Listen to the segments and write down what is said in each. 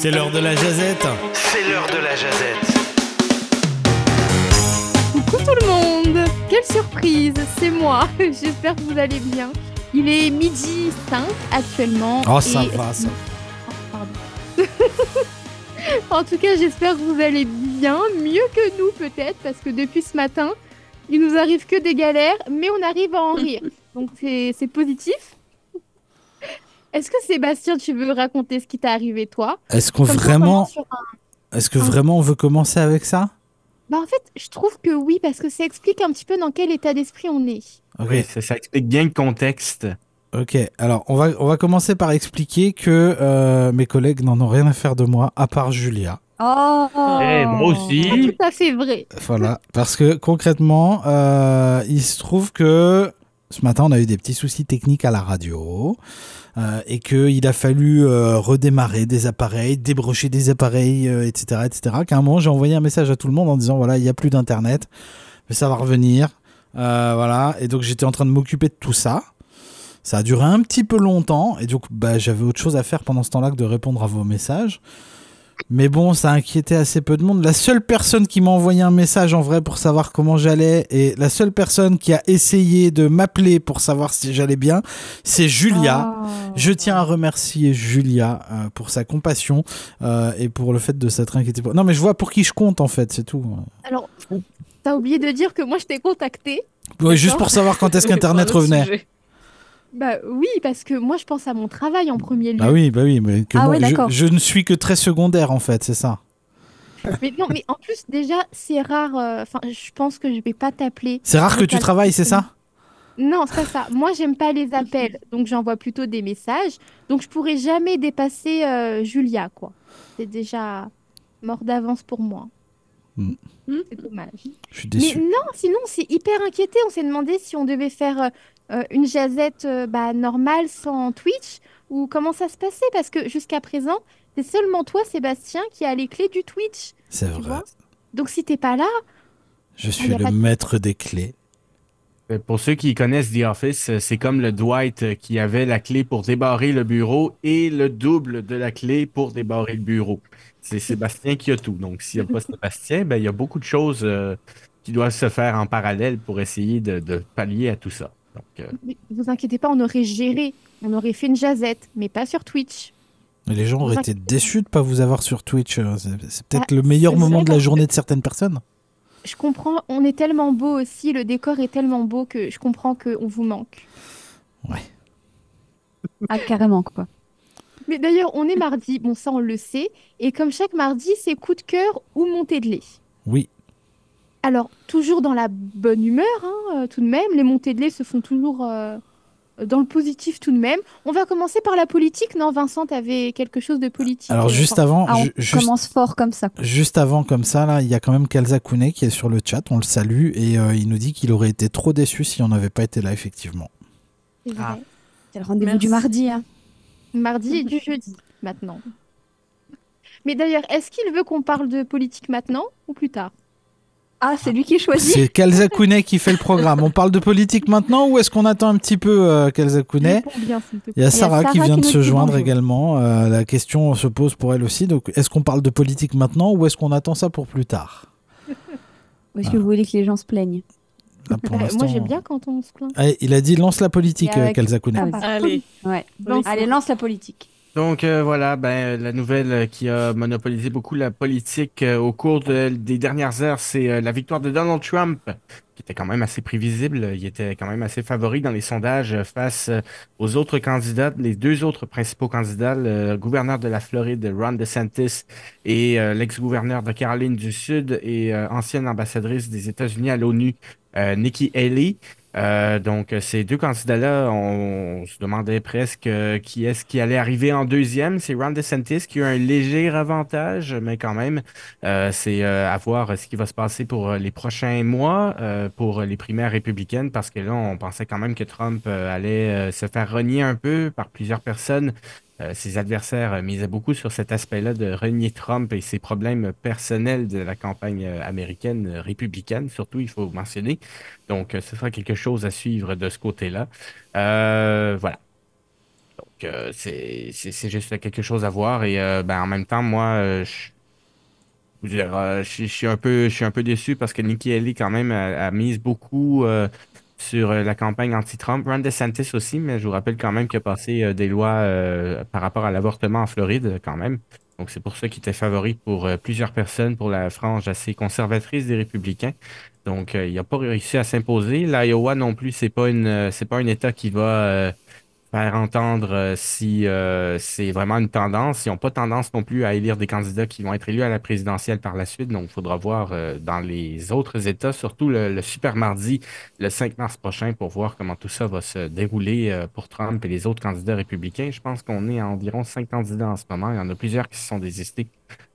C'est l'heure de la jazette. C'est l'heure de la jazette. Coucou tout le monde Quelle surprise, c'est moi. J'espère que vous allez bien. Il est midi 5 actuellement. Oh, ça et- va, ça. Oh, pardon. en tout cas, j'espère que vous allez bien, mieux que nous peut-être, parce que depuis ce matin, il nous arrive que des galères, mais on arrive à en rire. Donc c'est c'est positif. Est-ce que Sébastien, tu veux raconter ce qui t'est arrivé toi? Est-ce qu'on vraiment, un- est-ce que vraiment on veut commencer avec ça? Bah en fait, je trouve que oui, parce que ça explique un petit peu dans quel état d'esprit on est. Ok. Oui, ça, ça explique bien le contexte. Ok, alors on va, on va commencer par expliquer que euh, mes collègues n'en ont rien à faire de moi, à part Julia. Oh Eh, moi aussi. C'est tout à fait vrai. Voilà, parce que concrètement, euh, il se trouve que ce matin, on a eu des petits soucis techniques à la radio euh, et qu'il a fallu euh, redémarrer des appareils, débrocher des appareils, euh, etc., etc. Qu'à un moment, j'ai envoyé un message à tout le monde en disant voilà, il n'y a plus d'internet, mais ça va revenir. Euh, voilà, et donc j'étais en train de m'occuper de tout ça. Ça a duré un petit peu longtemps et donc bah, j'avais autre chose à faire pendant ce temps-là que de répondre à vos messages. Mais bon, ça inquiétait assez peu de monde. La seule personne qui m'a envoyé un message en vrai pour savoir comment j'allais et la seule personne qui a essayé de m'appeler pour savoir si j'allais bien, c'est Julia. Oh. Je tiens à remercier Julia euh, pour sa compassion euh, et pour le fait de s'être inquiété. pour- Non, mais je vois pour qui je compte en fait, c'est tout. Alors, t'as oublié de dire que moi je t'ai contacté. Ouais, juste pour savoir quand est-ce qu'Internet revenait. Bah oui, parce que moi je pense à mon travail en premier lieu. Bah oui, bah oui, mais que Ah moi, ouais, je, je ne suis que très secondaire en fait, c'est ça. Mais non, mais en plus déjà c'est rare. euh, Enfin, je pense que je vais pas t'appeler. C'est rare que tu travailles, c'est ça? Non, c'est pas ça. Moi j'aime pas les appels, donc j'envoie plutôt des messages. Donc je pourrais jamais dépasser euh, Julia, quoi. C'est déjà mort d'avance pour moi. Hmm. C'est dommage. Je suis Mais déçu. non, sinon c'est hyper inquiété. On s'est demandé si on devait faire euh, euh, une jazette euh, bah, normale sans Twitch ou comment ça se passait parce que jusqu'à présent, c'est seulement toi, Sébastien, qui a les clés du Twitch. C'est vrai. Donc si t'es pas là, Je y suis le maître des clés. Euh, Pour ceux qui connaissent The Office, euh, c'est comme le Dwight euh, qui avait la clé pour débarrer le bureau et le double de la clé pour débarrer le bureau. C'est Sébastien qui a tout. Donc, s'il n'y a pas Sébastien, ben, il y a beaucoup de choses euh, qui doivent se faire en parallèle pour essayer de, de pallier à tout ça. Donc, euh, mais vous inquiétez pas, on aurait géré, on aurait fait une jazette, mais pas sur Twitch. Mais les gens auraient été déçus de ne pas vous avoir sur Twitch. C'est peut-être Ah, le meilleur moment de la journée de certaines personnes. Je comprends, on est tellement beau aussi, le décor est tellement beau que je comprends qu'on vous manque. Ah, carrément, quoi. Mais d'ailleurs, on est mardi, bon ça on le sait, et comme chaque mardi, c'est coup de cœur ou montée de lait. Oui. Alors, toujours dans la bonne humeur, hein, euh, tout de même, les montées de lait se font toujours euh, dans le positif tout de même. On va commencer par la politique, non Vincent, t'avais quelque chose de politique Alors euh, juste avant, Ah, on juste, commence fort comme ça. juste avant comme ça, là, il y a quand même Kalza Kounet qui est sur le chat. On le salue et euh, il nous dit qu'il aurait été trop déçu si on n'avait pas été là effectivement. c'est. Ah. Le rendez-vous du mardi. Hein. Mardi et du jeudi, maintenant. Mais d'ailleurs, est-ce qu'il veut qu'on parle de politique maintenant ou plus tard? Ah, c'est lui qui choisit. C'est Kalza Kounet qui fait le programme. On parle de politique maintenant ou est-ce qu'on attend un petit peu euh, Il y a. Sarah, qui vient qui de se joindre bonjour. également. Euh, la question se pose pour elle aussi. Donc, est-ce qu'on parle de politique maintenant ou est-ce qu'on attend ça pour plus tard? Ou est-ce que vous voulez que les gens se plaignent? Là, pour Euh, moi, j'aime bien quand on se plaint. Allez, il a dit lance la politique, euh, avec- Kalza Kounet. Ah. Ouais. Allez, lance la politique. Donc euh, voilà, ben, la nouvelle euh, qui a monopolisé beaucoup la politique euh, au cours de- des dernières heures, c'est euh, la victoire de Donald Trump, qui était quand même assez prévisible. Il était quand même assez favori dans les sondages euh, face euh, aux autres candidats, les deux autres principaux candidats, le gouverneur de la Floride, Ron DeSantis, et euh, l'ex-gouverneur de Caroline du Sud et euh, ancienne ambassadrice des États-Unis à l'ONU, euh, Nikki Haley. Euh, donc, ces deux candidats-là, on, se demandait presque euh, qui est-ce qui allait arriver en deuxième. C'est Ron DeSantis qui a un léger avantage, mais quand même, euh, c'est à voir ce qui va se passer pour les prochains mois, pour les primaires républicaines, parce que là, on pensait quand même que Trump allait se faire renier un peu par plusieurs personnes. Euh, ses adversaires euh, misaient beaucoup sur cet aspect-là de renier Trump et ses problèmes personnels de la campagne euh, américaine républicaine, surtout, il faut mentionner. Donc, ce sera quelque chose à suivre de ce côté-là. Voilà. Donc, euh, c'est juste quelque chose à voir. Et ben, en même temps, moi, je je je, suis un peu, je suis un peu déçu parce que Nikki Haley, quand même, a, a mise beaucoup sur euh, la campagne anti-Trump. Ron DeSantis aussi, mais je vous rappelle quand même qu'il a passé euh, des lois euh, par rapport à l'avortement en Floride, quand même. Donc, c'est pour ça qu'il était favori pour plusieurs personnes, pour la frange assez conservatrice des républicains. Donc, il n'a pas réussi à s'imposer. L'Iowa non plus, c'est pas pas un État qui va faire entendre euh, si euh, c'est vraiment une tendance. Ils n'ont pas tendance non plus à élire des candidats qui vont être élus à la présidentielle par la suite. Donc, il faudra voir euh, dans les autres États, surtout le, le super mardi, le 5 mars prochain, pour voir comment tout ça va se dérouler euh, pour Trump et les autres candidats républicains. Je pense qu'on est à environ cinq candidats en ce moment. Il y en a plusieurs qui se sont désistés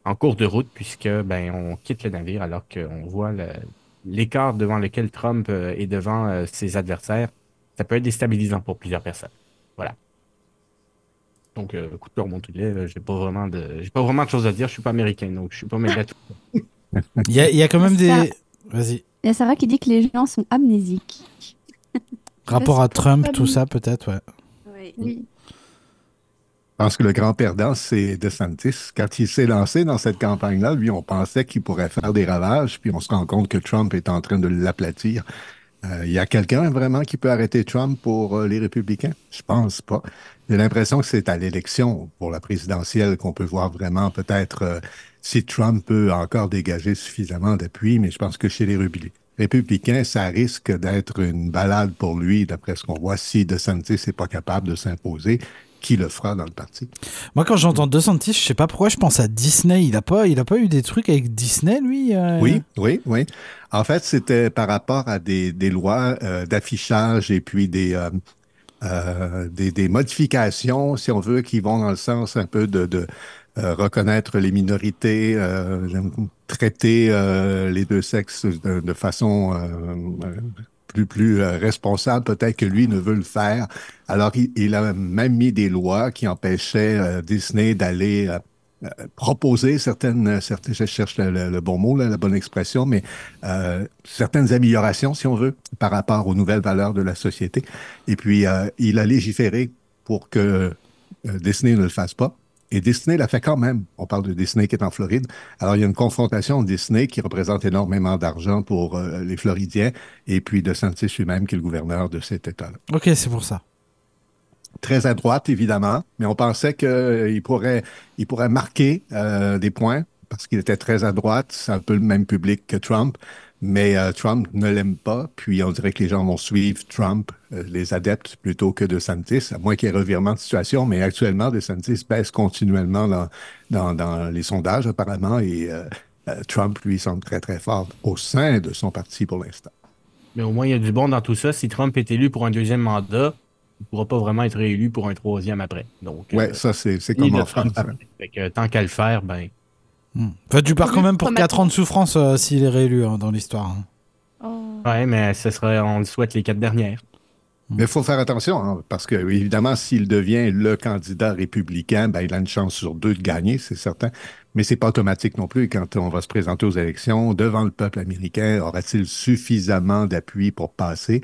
en cours de route puisque ben on quitte le navire alors qu'on voit l'écart devant lequel Trump euh, est devant euh, ses adversaires. Ça peut être déstabilisant pour plusieurs personnes. Voilà. Donc, euh, coup de cœur, mon poulet, euh, j'ai pas vraiment de, j'ai pas vraiment de choses à dire. Je suis pas américain, donc je suis pas tout. Il y a, il y a quand même Ça- des. Vas-y. Il y a Sarah qui dit que les gens sont amnésiques. Rapport à Trump, tout ça, peut-être, ouais. Oui. Je pense que le grand perdant, c'est DeSantis. Quand il s'est lancé dans cette campagne-là, lui, on pensait qu'il pourrait faire des ravages, puis on se rend compte que Trump est en train de l'aplatir. Euh, Il y a quelqu'un vraiment qui peut arrêter Trump pour euh, les républicains? Je pense pas. J'ai l'impression que c'est à l'élection pour la présidentielle qu'on peut voir vraiment peut-être euh, si Trump peut encore dégager suffisamment d'appui, mais je pense que chez les républi- républicains, ça risque d'être une balade pour lui, d'après ce qu'on voit, si DeSantis n'est pas capable de s'imposer. Qui le fera dans le parti? Moi, quand j'entends DeSantis, je sais pas pourquoi je pense à Disney. Il a pas, il a pas eu des trucs avec Disney, lui euh? Oui, oui, oui. En fait, c'était par rapport à des, des lois euh, d'affichage et puis des, euh, des, des modifications, si on veut, qui vont dans le sens un peu de, de euh, reconnaître les minorités, euh, traiter euh, les deux sexes de, de façon plus, euh, responsable. Peut-être que lui ne veut le faire. Alors, il, a même mis des lois qui empêchaient euh, Disney d'aller euh, proposer certaines, certaines, je cherche le, bon mot, là, la bonne expression, mais certaines améliorations, si on veut, par rapport aux nouvelles valeurs de la société. Et puis, il a légiféré pour que Disney ne le fasse pas. Et Disney l'a fait quand même. On parle de Disney qui est en Floride. Alors, il y a une confrontation de Disney qui représente énormément d'argent pour euh, les Floridiens et puis de Santis lui-même qui est le gouverneur de cet État-là Ok, c'est pour ça. très à droite, évidemment, mais on pensait qu'il pourrait, il pourrait marquer euh, des points parce qu'il était très à droite. C'est un peu le même public que Trump, mais euh, Trump ne l'aime pas. Puis on dirait que les gens vont suivre Trump, euh, les adeptes, plutôt que DeSantis, à moins qu'il y ait revirement de situation. Mais actuellement, DeSantis baisse continuellement dans, dans, dans les sondages, apparemment, et euh, Trump, lui, semble très, très fort au sein de son parti pour l'instant. Mais au moins, il y a du bon dans tout ça. Si Trump est élu pour un deuxième mandat, il ne pourra pas vraiment être réélu pour un troisième après. Euh, ça, c'est comme en France. Que, tant qu'à le faire, ben, Hmm. Enfin, tu pars quand même pour Comme 4 ans de souffrance euh, s'il est réélu hein, dans l'histoire. hein. Oh. ouais, mais ce serait, on le souhaite les quatre dernières. Mais il faut faire attention, hein, parce que, évidemment, s'il devient le candidat républicain, ben, il a une chance sur deux de gagner, c'est certain. Mais c'est pas automatique non plus. Quand on va se présenter aux élections, devant le peuple américain, aura-t-il suffisamment d'appui pour passer?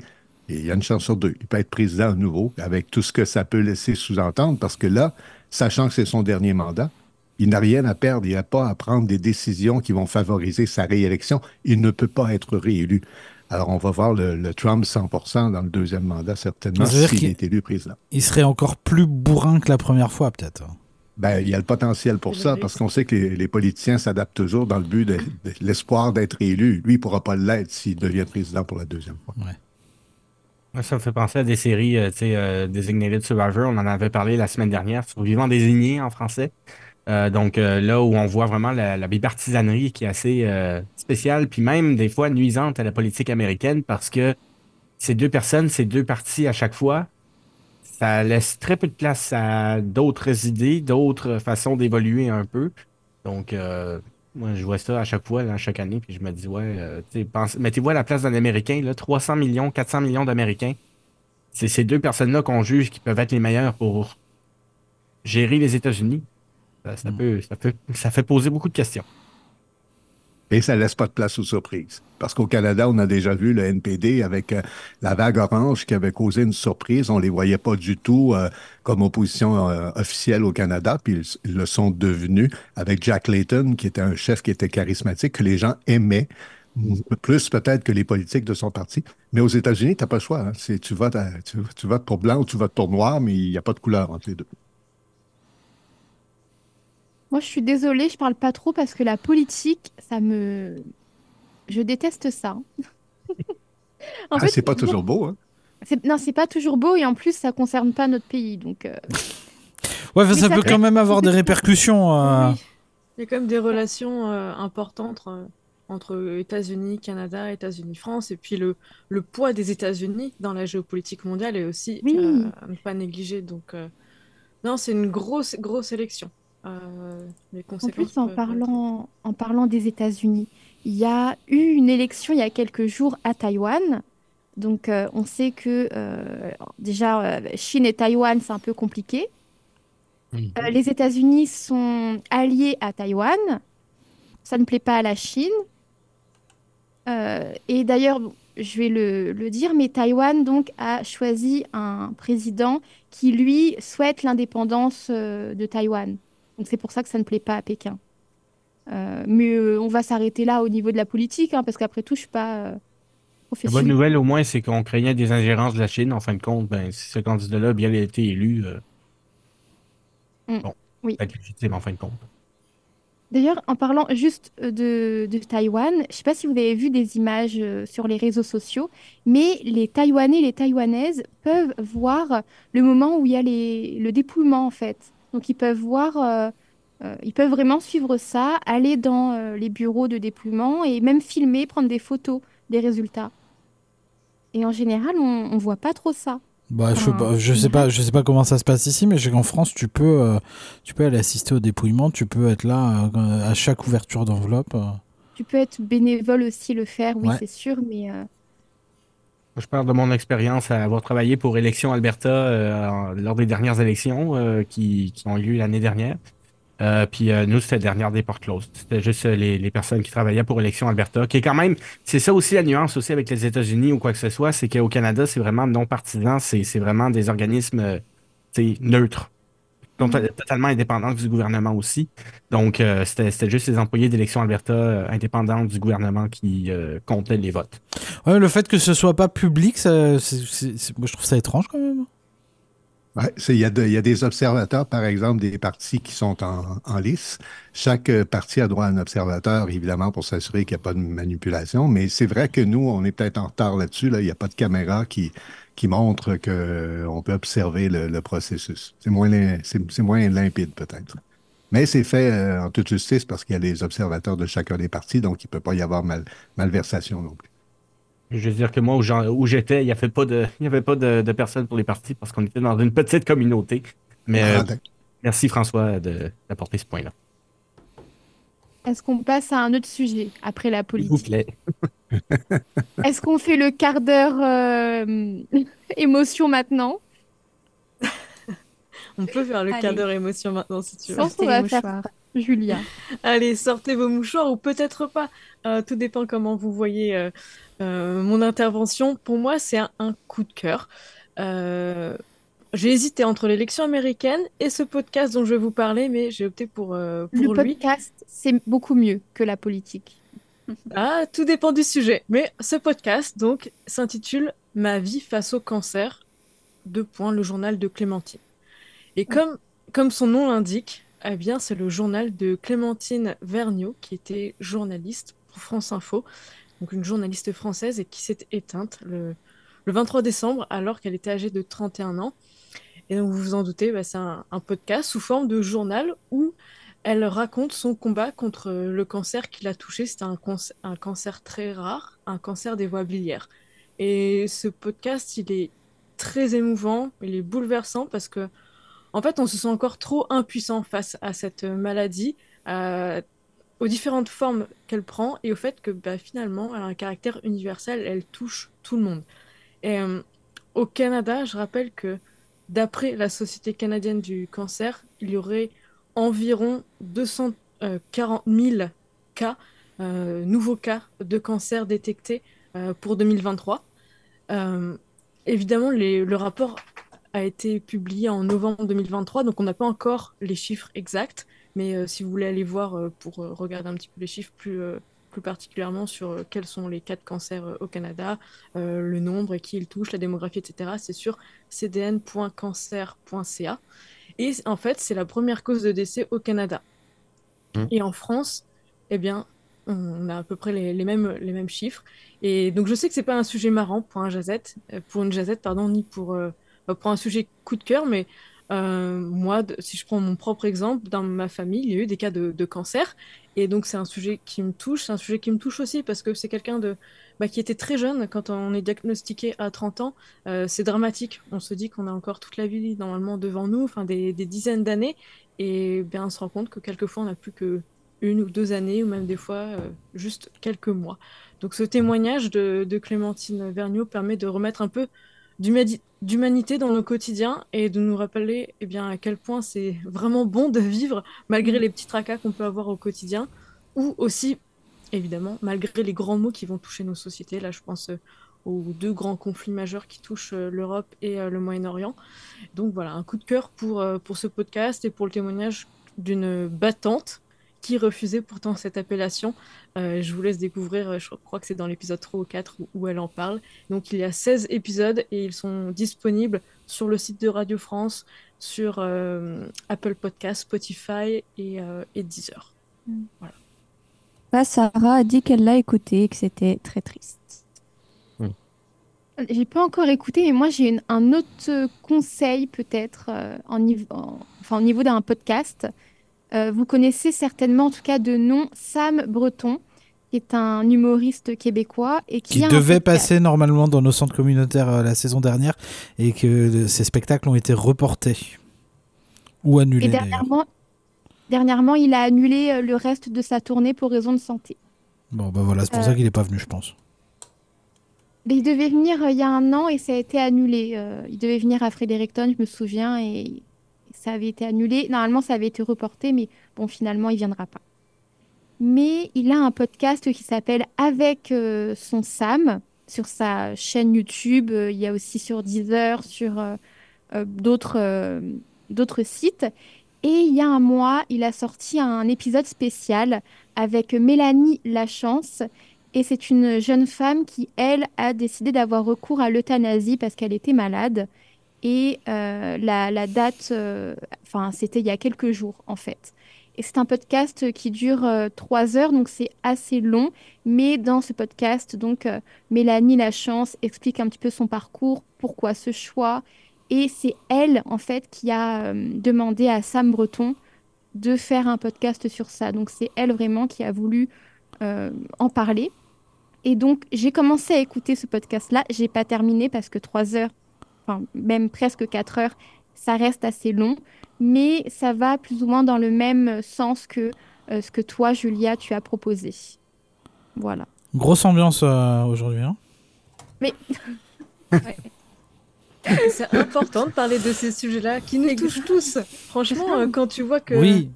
Et il y a une chance sur deux. Il peut être président à nouveau, avec tout ce que ça peut laisser sous-entendre, parce que là, sachant que c'est son dernier mandat, il n'a rien à perdre, il n'a pas à prendre des décisions qui vont favoriser sa réélection. Il ne peut pas être réélu. Alors, on va voir le, le Trump 100% dans le deuxième mandat, certainement, s'il est élu président. Il serait encore plus bourrin que la première fois, peut-être. Ben, il y a le potentiel pour ça, parce qu'on sait que les, les politiciens s'adaptent toujours dans le but de, de l'espoir d'être élu. Lui, il ne pourra pas l'être s'il devient président pour la deuxième fois. Moi, Ça me fait penser à des séries, euh, tu sais, euh, Designated Survivor. On en avait parlé la semaine dernière, sur Vivant désigné en français. Euh, donc euh, là où on voit vraiment la, bipartisanerie qui est assez euh, spéciale, puis même des fois nuisante à la politique américaine parce que ces deux personnes, ces deux partis à chaque fois, ça laisse très peu de place à d'autres idées, d'autres façons d'évoluer un peu. Donc moi je vois ça à chaque fois, là, chaque année, puis je me dis ouais, mettez-vous à la place d'un Américain, là, 300 millions, 400 millions d'Américains. C'est ces deux personnes-là qu'on juge qui peuvent être les meilleures pour gérer les États-Unis. Ça, ça peut, ça, peut, ça fait poser beaucoup de questions. Et ça laisse pas de place aux surprises. Parce qu'au Canada, on a déjà vu le NPD avec euh, la vague orange qui avait causé une surprise. On les voyait pas du tout euh, comme opposition euh, officielle au Canada, puis ils, ils le sont devenus avec Jack Layton, qui était un chef qui était charismatique, que les gens aimaient, plus peut-être que les politiques de son parti. Mais aux États-Unis, tu n'as pas le choix. hein. Tu, votes à- tu, tu votes pour blanc ou tu votes pour noir, mais il n'y a pas de couleur entre les deux. Moi, je suis désolée, je parle pas trop parce que la politique, ça me... Je déteste ça. En Ah, fait, c'est pas bon, toujours beau. Hein? c'est- Non, c'est pas toujours beau et en plus, ça concerne pas notre pays. Donc, euh, Ouais, ça ça peut fait- quand même avoir des répercussions. euh. Oui. Il y a quand même des relations euh, importantes entre, entre États-Unis, Canada, États-Unis, France, et puis le, le poids des États-Unis dans la géopolitique mondiale est aussi Oui. euh, à ne pas négliger. Donc, euh, non, c'est une grosse, grosse élection. Euh, les En plus, en parlant, en parlant des États-Unis, il y a eu une élection il y a quelques jours à Taïwan. Donc, euh, on sait que euh, déjà, euh, Chine et Taïwan, c'est un peu compliqué. Mhm. Euh, les États-Unis sont alliés à Taïwan. Ça ne plaît pas à la Chine. Euh, et d'ailleurs, je vais le, le dire, mais Taïwan donc a choisi un président qui, lui, souhaite l'indépendance euh, de Taïwan. Donc c'est pour ça que ça ne plaît pas à Pékin. Euh, mais euh, on va s'arrêter là au niveau de la politique, hein, parce qu'après tout, je suis pas euh, La bonne nouvelle, au moins, c'est qu'on craignait des ingérences de la Chine. En fin de compte, ben, si ce candidat-là a bien été élu, euh, Mm. bon, Oui. légitime en fin de compte. D'ailleurs, en parlant juste de, de Taïwan, je ne sais pas si vous avez vu des images sur les réseaux sociaux, mais les Taïwanais et les Taïwanaises peuvent voir le moment où il y a les- le dépouillement, en fait. Donc, ils peuvent voir, euh, euh, ils peuvent vraiment suivre ça, aller dans euh, les bureaux de dépouillement et même filmer, prendre des photos des résultats. Et en général, on ne voit pas trop ça. Bah, je, sais pas, je sais pas, je sais pas comment ça se passe ici, mais qu'en France, tu peux, euh, tu peux aller assister au dépouillement, tu peux être là à chaque ouverture d'enveloppe. Tu peux être bénévole aussi, le faire, oui, Ouais. c'est sûr, mais Je parle de mon expérience à avoir travaillé pour Élections Alberta euh, lors des dernières élections euh, qui, ont eu lieu l'année dernière. Euh, puis euh, nous, c'était dernière des portes closes. C'était juste les, personnes qui travaillaient pour Élections Alberta, qui est quand même, c'est ça aussi la nuance aussi avec les États-Unis ou quoi que ce soit, c'est qu'au Canada, c'est vraiment non partisan, c'est vraiment des organismes neutres, totalement indépendants du gouvernement aussi. Donc, euh, c'était juste les employés d'Élections Alberta euh, indépendants du gouvernement qui euh, comptaient les votes. Le fait que ce soit pas public, moi, je trouve ça étrange quand même. Il y, a des observateurs, par exemple, des partis qui sont en, lice. Chaque euh, parti a droit à un observateur, évidemment, pour s'assurer qu'il n'y a pas de manipulation. Mais c'est vrai que nous, on est peut-être en retard là-dessus. Là. Il n'y a pas de caméra qui, qui montre qu'on peut observer le, processus. C'est moins, moins limpide, peut-être. Mais c'est fait euh, en toute justice parce qu'il y a des observateurs de chacun des partis, donc il ne peut pas y avoir mal- malversation non plus. Je veux dire que moi, où j'étais, il n'y avait pas, de, il y avait pas de, de personnes pour les partis parce qu'on était dans une petite communauté. Mais euh, Ah, d'accord. merci François de- d'apporter ce point-là. est-ce qu'on passe à un autre sujet après la S'il vous politique? plaît. Est-ce qu'on fait le quart d'heure euh, émotion maintenant? On peut faire le Allez. quart d'heure émotion maintenant si tu Je veux. pense qu'on va faire. Julia. Allez, sortez vos mouchoirs ou peut-être pas. Euh, tout dépend comment vous voyez euh, euh, mon intervention. Pour moi, c'est un, un coup de cœur. J'ai hésité entre l'élection américaine et ce podcast dont je vais vous parler, mais j'ai opté pour, Le pour lui. podcast, c'est beaucoup mieux que la politique. Ah, tout dépend du sujet. Mais ce podcast, donc, s'intitule Ma vie face au cancer. Deux points, le journal de Clémentine. Et comme, comme son nom l'indique, eh bien, c'est le journal de Clémentine Vergniaud, qui était journaliste pour France Info, donc une journaliste française et qui s'est éteinte le, le 23 décembre alors qu'elle était âgée de 31 ans. Et donc, vous vous en doutez, bah, c'est un, podcast sous forme de journal où elle raconte son combat contre le cancer qui l'a touchée. C'était un, un cancer très rare, un cancer des voies biliaires. Et ce podcast, il est très émouvant, il est bouleversant parce que, en fait, on se sent encore trop impuissant face à cette maladie, à- aux différentes formes qu'elle prend et au fait que bah, finalement, elle a un caractère universel, elle touche tout le monde. Et euh, au Canada, je rappelle que d'après la Société canadienne du cancer, il y aurait environ 240 000 cas euh, nouveaux cas de cancer détectés euh, pour 2023. Euh, évidemment, le rapport a été publié en novembre 2023, donc on n'a pas encore les chiffres exacts, mais euh, si vous voulez aller voir euh, pour euh, regarder un petit peu les chiffres plus, plus particulièrement sur quels sont les cas de cancer au Canada, le nombre et qui ils touchent, la démographie, etc., c'est sur cdn.cancer.ca. Et en fait, c'est la première cause de décès au Canada. Mmh. Et en France, eh bien, on a à peu près les, les mêmes, les mêmes chiffres. Et donc, je sais que c'est pas un sujet marrant pour un jazette, pour une jazette, pardon, ni pour, pour un sujet coup de cœur, mais euh, moi, si je prends mon propre exemple, dans ma famille, il y a eu des cas de, cancer. Et donc, c'est un sujet qui me touche. C'est un sujet qui me touche aussi parce que c'est quelqu'un de, bah, qui était très jeune quand on est diagnostiqué à 30 ans. Euh, c'est dramatique. On se dit qu'on a encore toute la vie normalement devant nous, enfin des, des dizaines d'années. Et bien, on se rend compte que quelquefois, on n'a plus que une ou deux années, ou même des fois euh, juste quelques mois. Donc, ce témoignage de, de Clémentine Vergniaud permet de remettre un peu d'humanité dans nos quotidiens et de nous rappeler eh bien, à quel point c'est vraiment bon de vivre malgré les petits tracas qu'on peut avoir au quotidien ou aussi, évidemment, malgré les grands mots qui vont toucher nos sociétés. Là, je pense euh, aux deux grands conflits majeurs qui touchent euh, l'Europe et euh, le Moyen-Orient. Donc voilà, un coup de cœur pour, pour ce podcast et pour le témoignage d'une battante qui refusait pourtant cette appellation. Euh, je vous laisse découvrir, euh, je crois que c'est dans l'épisode 3 ou 4 où, où elle en parle. Donc il y a 16 épisodes et ils sont disponibles sur le site de Radio France, sur euh, Apple Podcast, Spotify et, euh, et Deezer. Bah, Sarah a dit qu'elle l'a écouté et que c'était très triste. J'ai pas encore écouté, mais moi j'ai un autre conseil peut-être euh, en niveau, en- enfin, au niveau d'un podcast. Euh, vous connaissez certainement, en tout cas de nom, Sam Breton, qui est un humoriste québécois et qui, devait passer normalement dans nos centres communautaires euh, la saison dernière et que le- ces spectacles ont été reportés ou annulés. Et dernièrement, dernièrement, il a annulé euh, le reste de sa tournée pour raison de santé. Bon, bah voilà, c'est pour Euh, ça qu'il n'est pas venu, je pense. Mais il devait venir euh, il y a un an et ça a été annulé. Euh, il devait venir à Fredericton, je me souviens, et ça avait été annulé. Normalement, ça avait été reporté, mais bon, finalement, il viendra pas. Mais il a un podcast qui s'appelle Avec euh, son Sam sur sa chaîne YouTube. Euh, il y a aussi sur Deezer, sur euh, d'autres d'autres sites. Et il y a un mois, il a sorti un épisode spécial avec Mélanie Lachance. Et c'est une jeune femme qui, elle, a décidé d'avoir recours à l'euthanasie parce qu'elle était malade. Et euh, la, date, euh, enfin, c'était il y a quelques jours, en fait. Et c'est un podcast qui dure euh, trois heures, donc c'est assez long. Mais dans ce podcast, donc, Mélanie Lachance explique un petit peu son parcours, pourquoi ce choix. Et c'est elle, en fait, qui a demandé à Sam Breton de faire un podcast sur ça. Donc c'est elle vraiment qui a voulu en parler. Et donc, j'ai commencé à écouter ce podcast-là. J'ai pas terminé parce que trois heures, enfin, même presque quatre heures, ça reste assez long. Mais ça va plus ou moins dans le même sens que euh, ce que toi, Julia, tu as proposé. Voilà. Grosse ambiance euh, aujourd'hui. hein. C'est important de parler de ces sujets-là qui nous touchent tous. Franchement, euh, quand tu vois que Oui,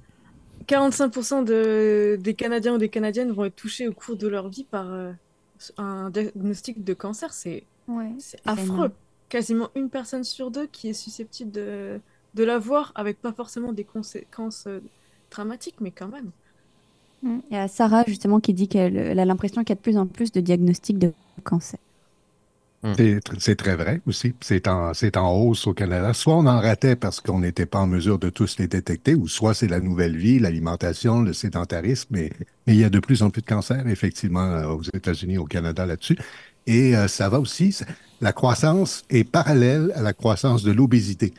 45% de, des Canadiens ou des Canadiennes vont être touchés au cours de leur vie par euh, un diagnostic de cancer, c'est Ouais. c'est C'est affreux. Quasiment une personne sur deux qui est susceptible de, de l'avoir avec pas forcément des conséquences euh, dramatiques, mais quand même. Il y a Sarah justement qui dit qu'elle elle a l'impression qu'il y a de plus en plus de diagnostics de cancer. C'est tr- c'est très vrai aussi. C'est en, c'est en hausse au Canada. Soit on en ratait parce qu'on n'était pas en mesure de tous les détecter, ou soit c'est la nouvelle vie, l'alimentation, le sédentarisme. Mais, mais il y a de plus en plus de cancers, effectivement, euh, aux États-Unis, au Canada là-dessus. Et euh, ça va aussi. La croissance est parallèle à la croissance de l'obésité.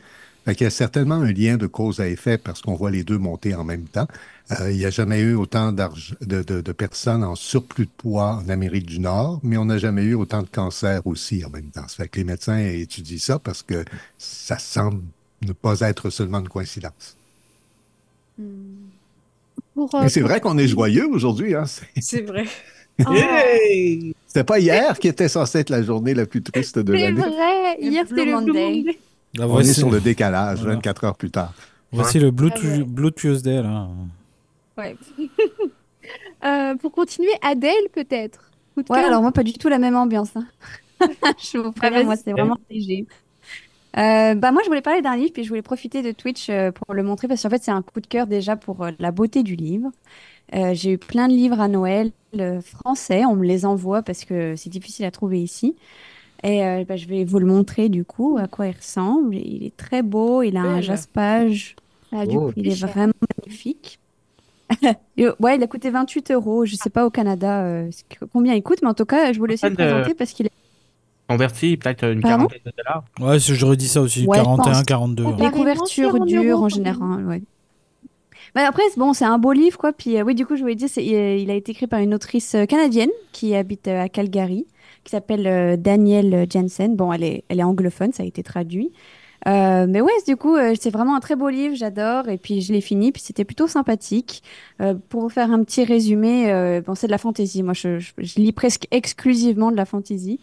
Fait qu'il y a certainement un lien de cause à effet parce qu'on voit les deux monter en même temps. Euh, il n'y a jamais eu autant de, de- de personnes en surplus de poids en Amérique du Nord, mais on n'a jamais eu autant de cancers aussi en même temps. Ça fait que les médecins étudient ça parce que ça semble ne pas être seulement une coïncidence. Pour, euh, Mais c'est pour- vrai qu'on est joyeux aujourd'hui. Hein? C'est vrai. Oh, C'était pas hier qui était censé être la journée la plus triste de c'est l'année. vrai. Le Hier, c'était le Blue Monday. Là, On est sur le décalage, Voilà. 24 heures plus tard. voici le Blue, Ah ouais. Blue Tuesday. Là. Ouais. Euh, pour continuer, Adèle peut-être? Ouais, cœur? alors moi, pas du tout la même ambiance. hein. Je vous préviens, vas-y. moi, c'est vraiment léger. Euh, bah moi, je voulais parler d'un livre, puis je voulais profiter de Twitch euh, pour le montrer, parce qu'en fait, c'est un coup de cœur déjà pour euh, la beauté du livre. Euh, j'ai eu plein de livres à Noël euh, français, on me les envoie parce que c'est difficile à trouver ici. Et euh, bah, je vais vous le montrer du coup, à quoi il ressemble. Il est très beau, il a un jaspage, Ah, du Oh. coup, il est cher. vraiment magnifique. Ouais, il a coûté 28 euros. Je sais pas au Canada euh, combien il coûte, mais en tout cas, je voulais Enfin, de- présenter parce qu'il est Converti, peut-être une Pardon quarantaine de dollars. Ouais, j'aurais dit ça aussi, Ouais, je 41, pense. 42. Oh, ouais. bah, Les couvertures 40 dures en général, ouais. Bah après, bon, c'est un beau livre, quoi. Puis euh, oui, du coup, je voulais dire, il, a été écrit par une autrice euh, canadienne qui habite euh, à Calgary, qui s'appelle euh, Danielle Jensen. Bon, elle est, elle est anglophone, ça a été traduit. Euh, mais ouais, du coup, euh, c'est vraiment un très beau livre, j'adore. Et puis je l'ai fini, puis c'était plutôt sympathique. Euh, pour vous faire un petit résumé, bon, c'est de la fantaisie. Moi, je, je- je lis presque exclusivement de la fantaisie.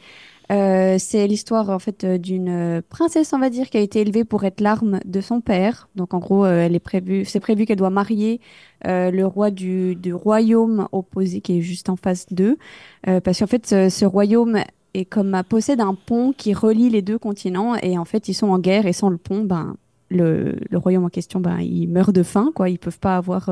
Euh, c'est l'histoire en fait euh, d'une euh, princesse, on va dire, qui a été élevée pour être l'arme de son père. Donc en gros, elle est prévue, c'est prévu qu'elle doit marier euh, le roi du, du royaume opposé qui est juste en face d'eux, parce qu'en fait, ce, ce royaume est comme possède un pont qui relie les deux continents et en fait, ils sont en guerre et sans le pont, ben le, le royaume en question, ben il meurt de faim, quoi. Ils peuvent pas avoir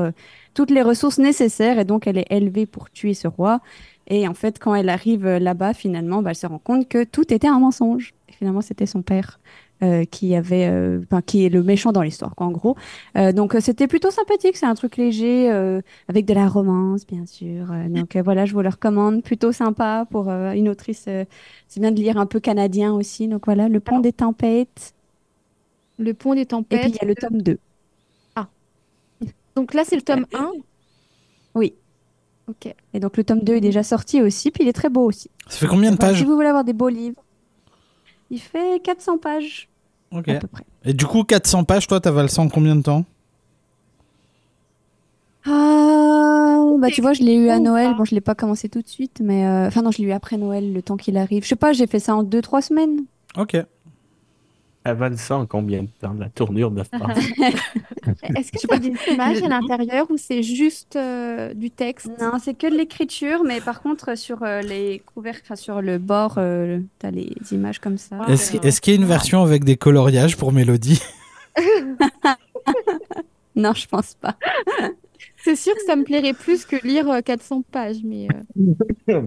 toutes les ressources nécessaires et donc elle est élevée pour tuer ce roi. Et en fait, quand elle arrive euh, là-bas, finalement, bah, elle se rend compte que tout était un mensonge. Et finalement, c'était son père euh, qui avait, euh, qui est le méchant dans l'histoire, quoi, en gros. Euh, donc, c'était plutôt sympathique. C'est un truc léger, avec de la romance, bien sûr. Donc, voilà, je vous le recommande. Plutôt sympa pour une autrice. c'est bien de lire un peu canadien aussi. Donc, voilà, Le Pont Alors, des Tempêtes. Le pont des Et puis, tempêtes. il y a le tome 2. Donc là, c'est le tome 1. Ok. Et donc, le tome 2 est déjà sorti aussi. Puis, il est très beau aussi. Ça fait combien de pages si vous voulez avoir des beaux livres, il fait 400 pages Ok. à peu près. Et du coup, 400 pages, toi, t'avales ça en combien de temps? Ah, bah tu vois, je l'ai eu à Noël. Bon, je l'ai pas commencé tout de suite, mais euh, enfin non, je l'ai eu après Noël, le temps qu'il arrive. Je sais pas, j'ai fait ça en deux, trois semaines. Ok. Avale ça en combien de temps, la tournure de phrase? Est-ce que tu as des images à l'intérieur ou c'est juste euh, du texte? Non, c'est que de l'écriture, mais par contre sur euh, les couvercles, enfin, sur le bord, euh, t'as les images comme ça. Est-ce qu'il y a une version avec des coloriages pour Mélodie? Non, je pense pas. C'est sûr que ça me plairait plus que lire euh, 400 pages, mais euh,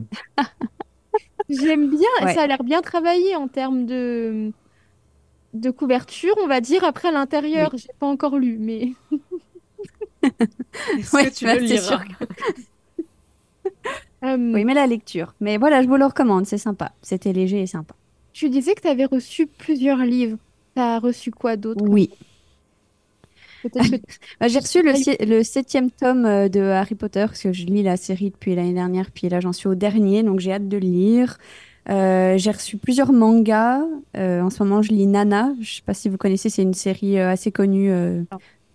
j'aime bien. Ouais. Ça a l'air bien travaillé en termes de de couverture, on va dire. Après, à l'intérieur, j'ai pas encore lu, mais Est-ce Ouais, que tu bah, le c'est liras euh, Oui, mais la lecture. Mais voilà, je vous le recommande, c'est sympa. C'était léger et sympa. tu disais que tu avais reçu plusieurs livres. Tu as reçu quoi d'autre? Oui. Que Bah, j'ai reçu le, si- le septième tome euh, de Harry Potter, parce que je lis la série depuis l'année dernière, puis là j'en suis au dernier, donc j'ai hâte de le lire. Euh, j'ai reçu plusieurs mangas. Euh, en ce moment, je lis Nana. Je sais pas si vous connaissez, c'est une série euh, assez connue, euh,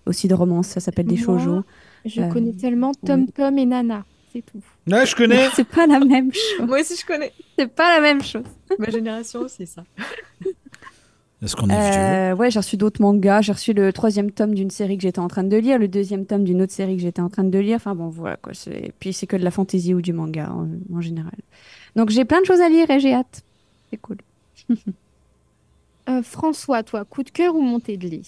aussi de romance. Ça s'appelle des shoujo. je Euh, connais seulement Tom oui. Tom et Nana, c'est tout. Ouais, je connais. C'est pas la même chose. Moi aussi, je connais. C'est pas la même chose. Ma génération aussi, ça. Est-ce qu'on est vieux? Euh, ouais, j'ai reçu d'autres mangas. J'ai reçu le troisième tome d'une série que j'étais en train de lire, le deuxième tome d'une autre série que j'étais en train de lire. Enfin bon, voilà quoi. c'est- Puis c'est que de la fantaisie ou du manga en, en général. Donc j'ai plein de choses à lire et j'ai hâte. C'est cool. Euh, François, toi, coup de cœur ou montée de lait?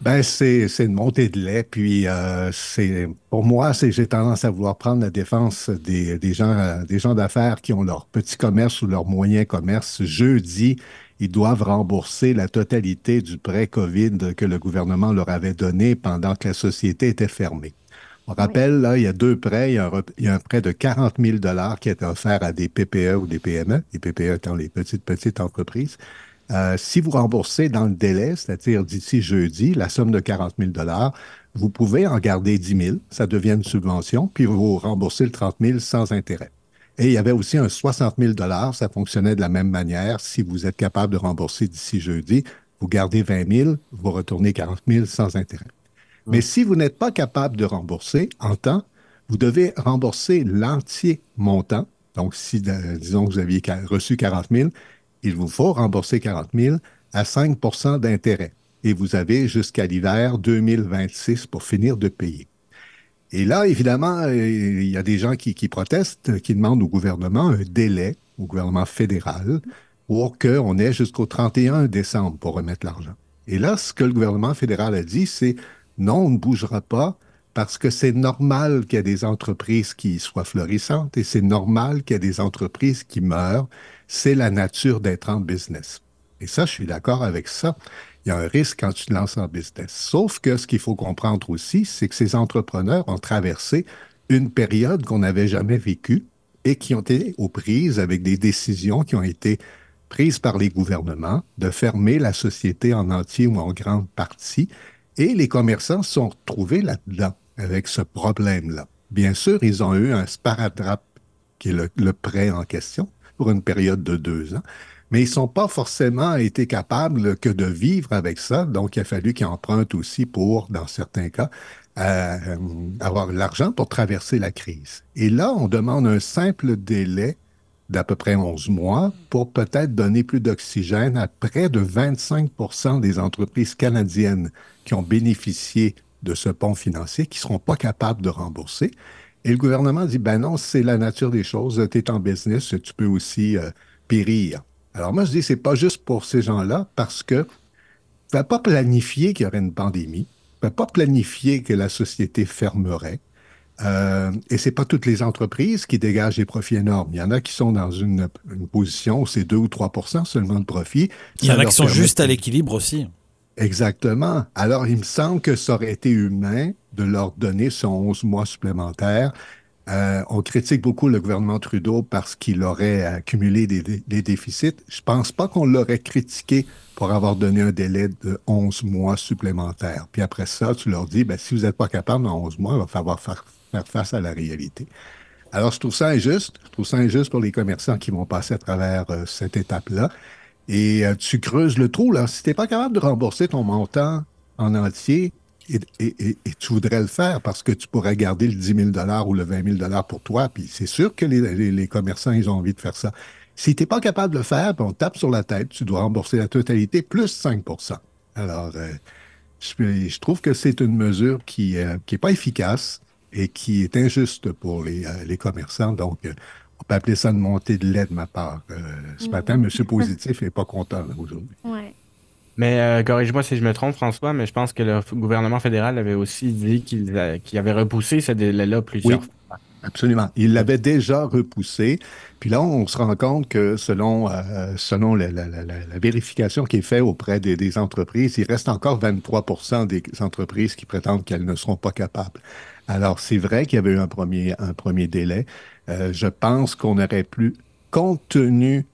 Ben, c'est, c'est une montée de lait. Puis, euh, c'est, pour moi, c'est, j'ai tendance à vouloir prendre la défense des, des gens, des gens d'affaires qui ont leur petit commerce ou leur moyen commerce. Jeudi, ils doivent rembourser la totalité du prêt COVID que le gouvernement leur avait donné pendant que la société était fermée. On rappelle, là, il y a deux prêts. Il y a un, prêt de 40 000 qui est offert à des PPE ou des PME, les PPE étant les petites, petites entreprises. Euh, si vous remboursez dans le délai, c'est-à-dire d'ici jeudi, la somme de 40 000 vous pouvez en garder 10 000, ça devient une subvention, puis vous remboursez le 30 000 sans intérêt. Et il y avait aussi un 60 000 ça fonctionnait de la même manière. Si vous êtes capable de rembourser d'ici jeudi, vous gardez 20 000, vous retournez 40 000 sans intérêt. Mais si vous n'êtes pas capable de rembourser en temps, vous devez rembourser l'entier montant. Donc, si, euh, disons, vous aviez reçu 40 000, il vous faut rembourser 40 000 à 5% d'intérêt. Et vous avez jusqu'à l'hiver 2026 pour finir de payer. Et là, évidemment, euh, il y a des gens qui, qui protestent, qui demandent au gouvernement un délai, au gouvernement fédéral, pour qu'on ait jusqu'au 31 décembre pour remettre l'argent. Et là, ce que le gouvernement fédéral a dit, c'est non, on ne bougera pas parce que c'est normal qu'il y ait des entreprises qui soient florissantes et c'est normal qu'il y ait des entreprises qui meurent. C'est la nature d'être en business. Et ça, je suis d'accord avec ça. Il y a un risque quand tu te lances en business. Sauf que ce qu'il faut comprendre aussi, c'est que ces entrepreneurs ont traversé une période qu'on n'avait jamais vécue et qui ont été aux prises avec des décisions qui ont été prises par les gouvernements de fermer la société en entier ou en grande partie. Et les commerçants sont retrouvés là-dedans avec ce problème-là. Bien sûr, ils ont eu un sparadrap, qui est le, prêt en question, pour une période de deux ans, mais ils sont pas forcément été capables que de vivre avec ça. Donc, il a fallu qu'ils empruntent aussi pour, dans certains cas, euh, avoir l'argent pour traverser la crise. Et là, on demande un simple délai d'à peu près 11 mois pour peut-être donner plus d'oxygène à près de 25% des entreprises canadiennes qui ont bénéficié de ce pont financier qui ne seront pas capables de rembourser. Et le gouvernement dit, ben non, c'est la nature des choses, tu es en business, tu peux aussi euh, périr. Alors moi, je dis, c'est pas juste pour ces gens-là parce que tu vas pas planifier qu'il y aurait une pandémie, tu vas pas planifier que la société fermerait. Euh, et c'est pas toutes les entreprises qui dégagent des profits énormes. Il y en a qui sont dans une, une position où c'est 2 ou 3% seulement de profit. Il y en a qui sont juste à l'équilibre aussi. Exactement. Alors, il me semble que ça aurait été humain de leur donner ce 11 mois supplémentaires. Euh, on critique beaucoup le gouvernement Trudeau parce qu'il aurait accumulé des, déficits. Je pense pas qu'on l'aurait critiqué pour avoir donné un délai de 11 mois supplémentaires. Puis après ça, tu leur dis, ben, si vous n'êtes pas capable dans 11 mois, il va falloir faire, faire face à la réalité. Alors, je trouve ça injuste. Je trouve ça injuste pour les commerçants qui vont passer à travers euh, cette étape-là. Et euh, tu creuses le trou, là. Si tu n'es pas capable de rembourser ton montant en entier, et, tu voudrais le faire parce que tu pourrais garder le 10 000 ou le 20 000 pour toi, puis c'est sûr que les, commerçants, ils ont envie de faire ça. Si tu n'es pas capable de le faire, on tape sur la tête, tu dois rembourser la totalité plus 5% Alors, euh, je, je trouve que c'est une mesure qui n'est pas efficace et qui est injuste pour les, euh, les commerçants. Donc, euh, on peut appeler ça une montée de lait de ma part. Euh, ce matin, M. Positif n'est pas content aujourd'hui. Ouais. Mais euh, corrige-moi si je me trompe, François, mais je pense que le gouvernement fédéral avait aussi dit qu'il avait repoussé ce délai-là plusieurs Oui. fois. Absolument. Il l'avait déjà repoussé. Puis là, on se rend compte que selon, euh, selon la, la- la- la- la vérification qui est faite auprès des, des entreprises, il reste encore 23 des entreprises qui prétendent qu'elles ne seront pas capables. Alors, c'est vrai qu'il y avait eu un premier, un premier délai. Euh, je pense qu'on aurait pu, compte tenu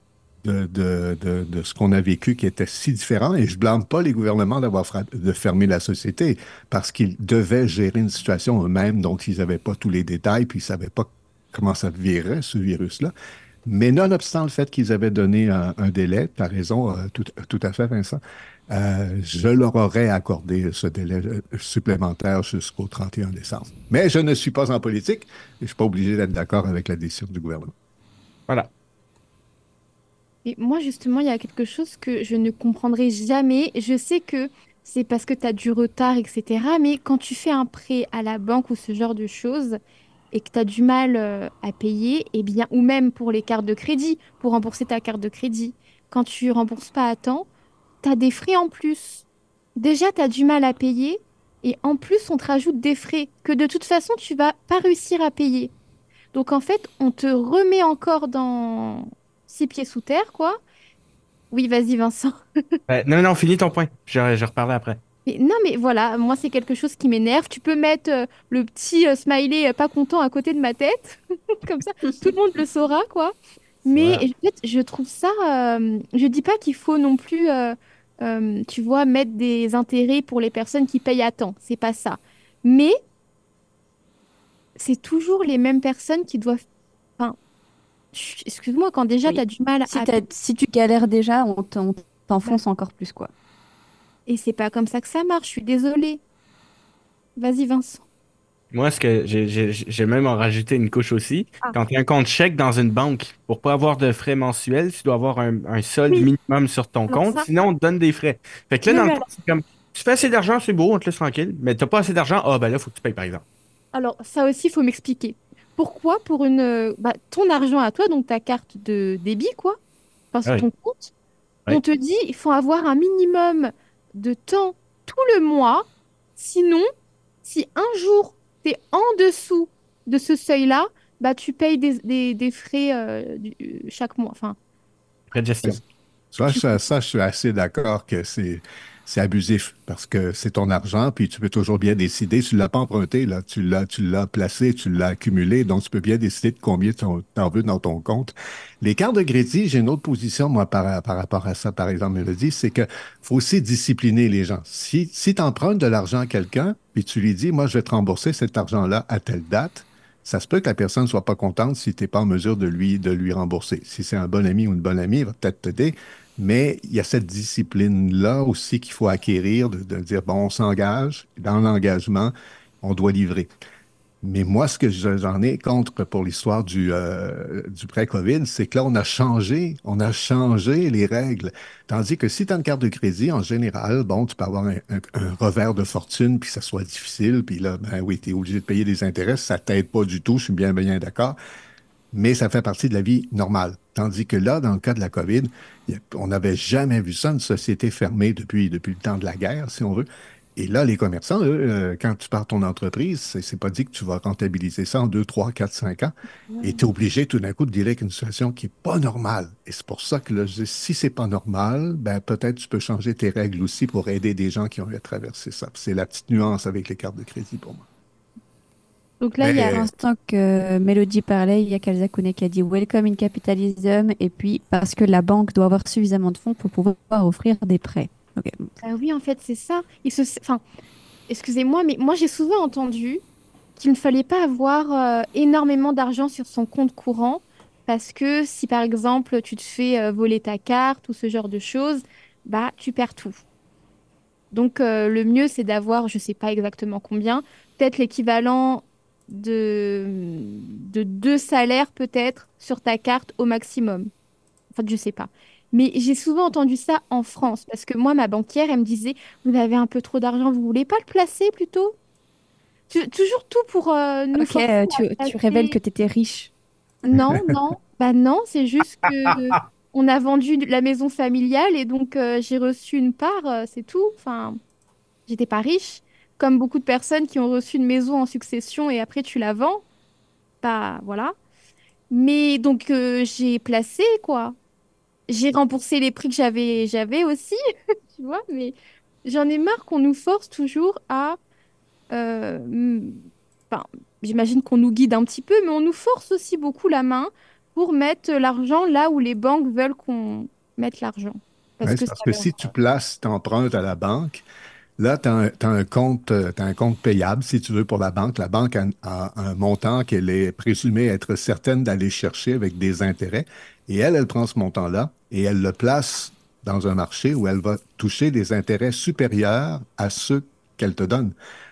de, de, de, ce qu'on a vécu qui était si différent, et je blâme pas les gouvernements d'avoir de fermer la société, parce qu'ils devaient gérer une situation eux-mêmes dont ils n'avaient pas tous les détails, puis ils ne savaient pas comment ça virait, ce virus-là. Mais nonobstant le fait qu'ils avaient donné un, un délai, tu as raison, euh, tout, tout à fait, Vincent, euh, je leur aurais accordé ce délai euh, supplémentaire jusqu'au 31 décembre. Mais je ne suis pas en politique et je ne suis pas obligé d'être d'accord avec la décision du gouvernement. Voilà. Et moi, justement, il y a quelque chose que je ne comprendrai jamais. Je sais que c'est parce que tu as du retard, etc. Mais quand tu fais un prêt à la banque ou ce genre de choses et que tu as du mal euh, à payer, eh bien, ou même pour les cartes de crédit, pour rembourser ta carte de crédit, quand tu rembourses pas à temps, tu as des frais en plus. Déjà, tu as du mal à payer et en plus, on te rajoute des frais que de toute façon, tu vas pas réussir à payer. Donc, en fait, on te remet encore dans six pieds sous terre, quoi. Oui, vas-y, Vincent. Euh, non, non, finis ton point. Je, je reparlerai après. Mais non, mais voilà, moi, c'est quelque chose qui m'énerve. Tu peux mettre euh, le petit euh, smiley euh, pas content à côté de ma tête. Comme ça, tout le monde le saura, quoi. Mais Voilà. en fait, je trouve ça. je dis pas qu'il faut non plus, euh, tu vois, mettre des intérêts pour les personnes qui payent à temps. C'est pas ça. Mais c'est toujours les mêmes personnes qui doivent. Enfin, excuse-moi, quand déjà Oui. tu as du mal Si, à si tu galères déjà, on t'en- t'enfonce encore plus, quoi. Et c'est pas comme ça que ça marche, je suis désolée. Vas-y, Vincent. Moi, ce que j'ai- même en rajouté une couche aussi. Ah. Quand tu as un compte chèque dans une banque, pour pas avoir de frais mensuels, tu dois avoir un, un solde Oui. minimum sur ton compte, ça- sinon on te donne des frais. Fait que là, dans le fond, c'est comme tu fais assez d'argent, c'est beau, on te laisse tranquille, mais t'as pas assez d'argent, ah ben là, faut que tu payes par exemple. Alors, ça aussi, il faut m'expliquer. Pourquoi pour une euh, bah, ton argent à toi, donc ta carte de débit, quoi, sur Ah oui. ton compte, on te dit il faut avoir un minimum de temps tout le mois. Sinon, si un jour tu es en dessous de ce seuil-là, bah tu payes des, des- des frais euh, du- chaque mois. Enfin, Frais de gestion. Ça, ça, ça, je suis assez d'accord que c'est c'est abusif parce que c'est ton argent, puis tu peux toujours bien décider. Tu l'as pas emprunté, là, tu l'as, tu l'as placé, tu l'as accumulé, donc tu peux bien décider de combien tu en veux dans ton compte. Les cartes de crédit, j'ai une autre position, moi, par, par rapport à ça, par exemple, Mélodie, c'est que faut aussi discipliner les gens. Si, si tu empruntes de l'argent à quelqu'un, puis tu lui dis, moi, je vais te rembourser cet argent-là à telle date, ça se peut que la personne ne soit pas contente si tu n'es pas en mesure de lui, de lui rembourser. Si c'est un bon ami ou une bonne amie, il va peut-être t'aider. Mais il y a cette discipline-là aussi qu'il faut acquérir, de, dire, bon, on s'engage, dans l'engagement, on doit livrer. Mais moi, ce que je- j'en ai contre pour l'histoire du, euh, du pré-COVID, c'est que là, on a changé, on a changé les règles. Tandis que si tu as une carte de crédit, en général, bon, tu peux avoir un revers de fortune, puis ça soit difficile, puis là, ben oui, tu es obligé de payer des intérêts, ça t'aide pas du tout, je suis bien, bien d'accord mais ça fait partie de la vie normale. Tandis que là, dans le cas de la COVID, on n'avait jamais vu ça, une société fermée depuis, depuis le temps de la guerre, si on veut. Et là, les commerçants, eux, euh, quand tu pars ton entreprise, c'est c'est pas dit que tu vas rentabiliser ça en 2, 3, 4, 5 ans. Et tu es obligé tout d'un coup de dealer avec une situation qui n'est pas normale. Et c'est pour ça que là, je dis, si c'est pas normal, ben peut-être tu peux changer tes règles aussi pour aider des gens qui ont eu à traverser ça. C'est la petite nuance avec les cartes de crédit pour moi. Donc là, il y a À l'instant que Mélodie parlait, il y a Kalza Kouné qui a dit Welcome in capitalism, et puis parce que la banque doit avoir suffisamment de fonds pour pouvoir offrir des prêts. Ok. Ah oui, en fait, c'est ça. Il se... Enfin, excusez-moi, mais moi, j'ai souvent entendu qu'il ne fallait pas avoir euh, énormément d'argent sur son compte courant parce que si, par exemple, tu te fais euh, voler ta carte ou ce genre de choses, bah, tu perds tout. Donc, euh, le mieux, c'est d'avoir, je sais pas exactement combien, peut-être l'équivalent de, de deux salaires, peut-être, sur ta carte au maximum. Enfin, je sais pas. Mais j'ai souvent entendu ça en France, parce que moi, ma banquière, elle me disait, vous avez un peu trop d'argent, vous voulez pas le placer plutôt? Tu- toujours tout pour euh, nous Ok, forcer à tu, révèles que tu étais riche. Non, non, bah non, c'est juste que on a vendu la maison familiale et donc euh, j'ai reçu une part, euh, c'est tout. Enfin, j'étais pas riche, comme beaucoup de personnes qui ont reçu une maison en succession et après tu la vends. Bah voilà. Mais donc euh, j'ai placé quoi. J'ai remboursé les prix que j'avais j'avais aussi, tu vois, mais j'en ai marre qu'on nous force toujours à euh, m- enfin, j'imagine qu'on nous guide un petit peu, mais on nous force aussi beaucoup la main pour mettre l'argent là où les banques veulent qu'on mette l'argent. Parce Ouais, que parce si tu places, tu empruntes à la banque, là, tu as, un compte, euh, un compte payable, si tu veux, pour la banque. La banque a, a un montant qu'elle est présumée être certaine d'aller chercher avec des intérêts. Et elle, elle prend ce montant-là et elle le place dans un marché où elle va toucher des intérêts supérieurs à ceux qu'elle te donne.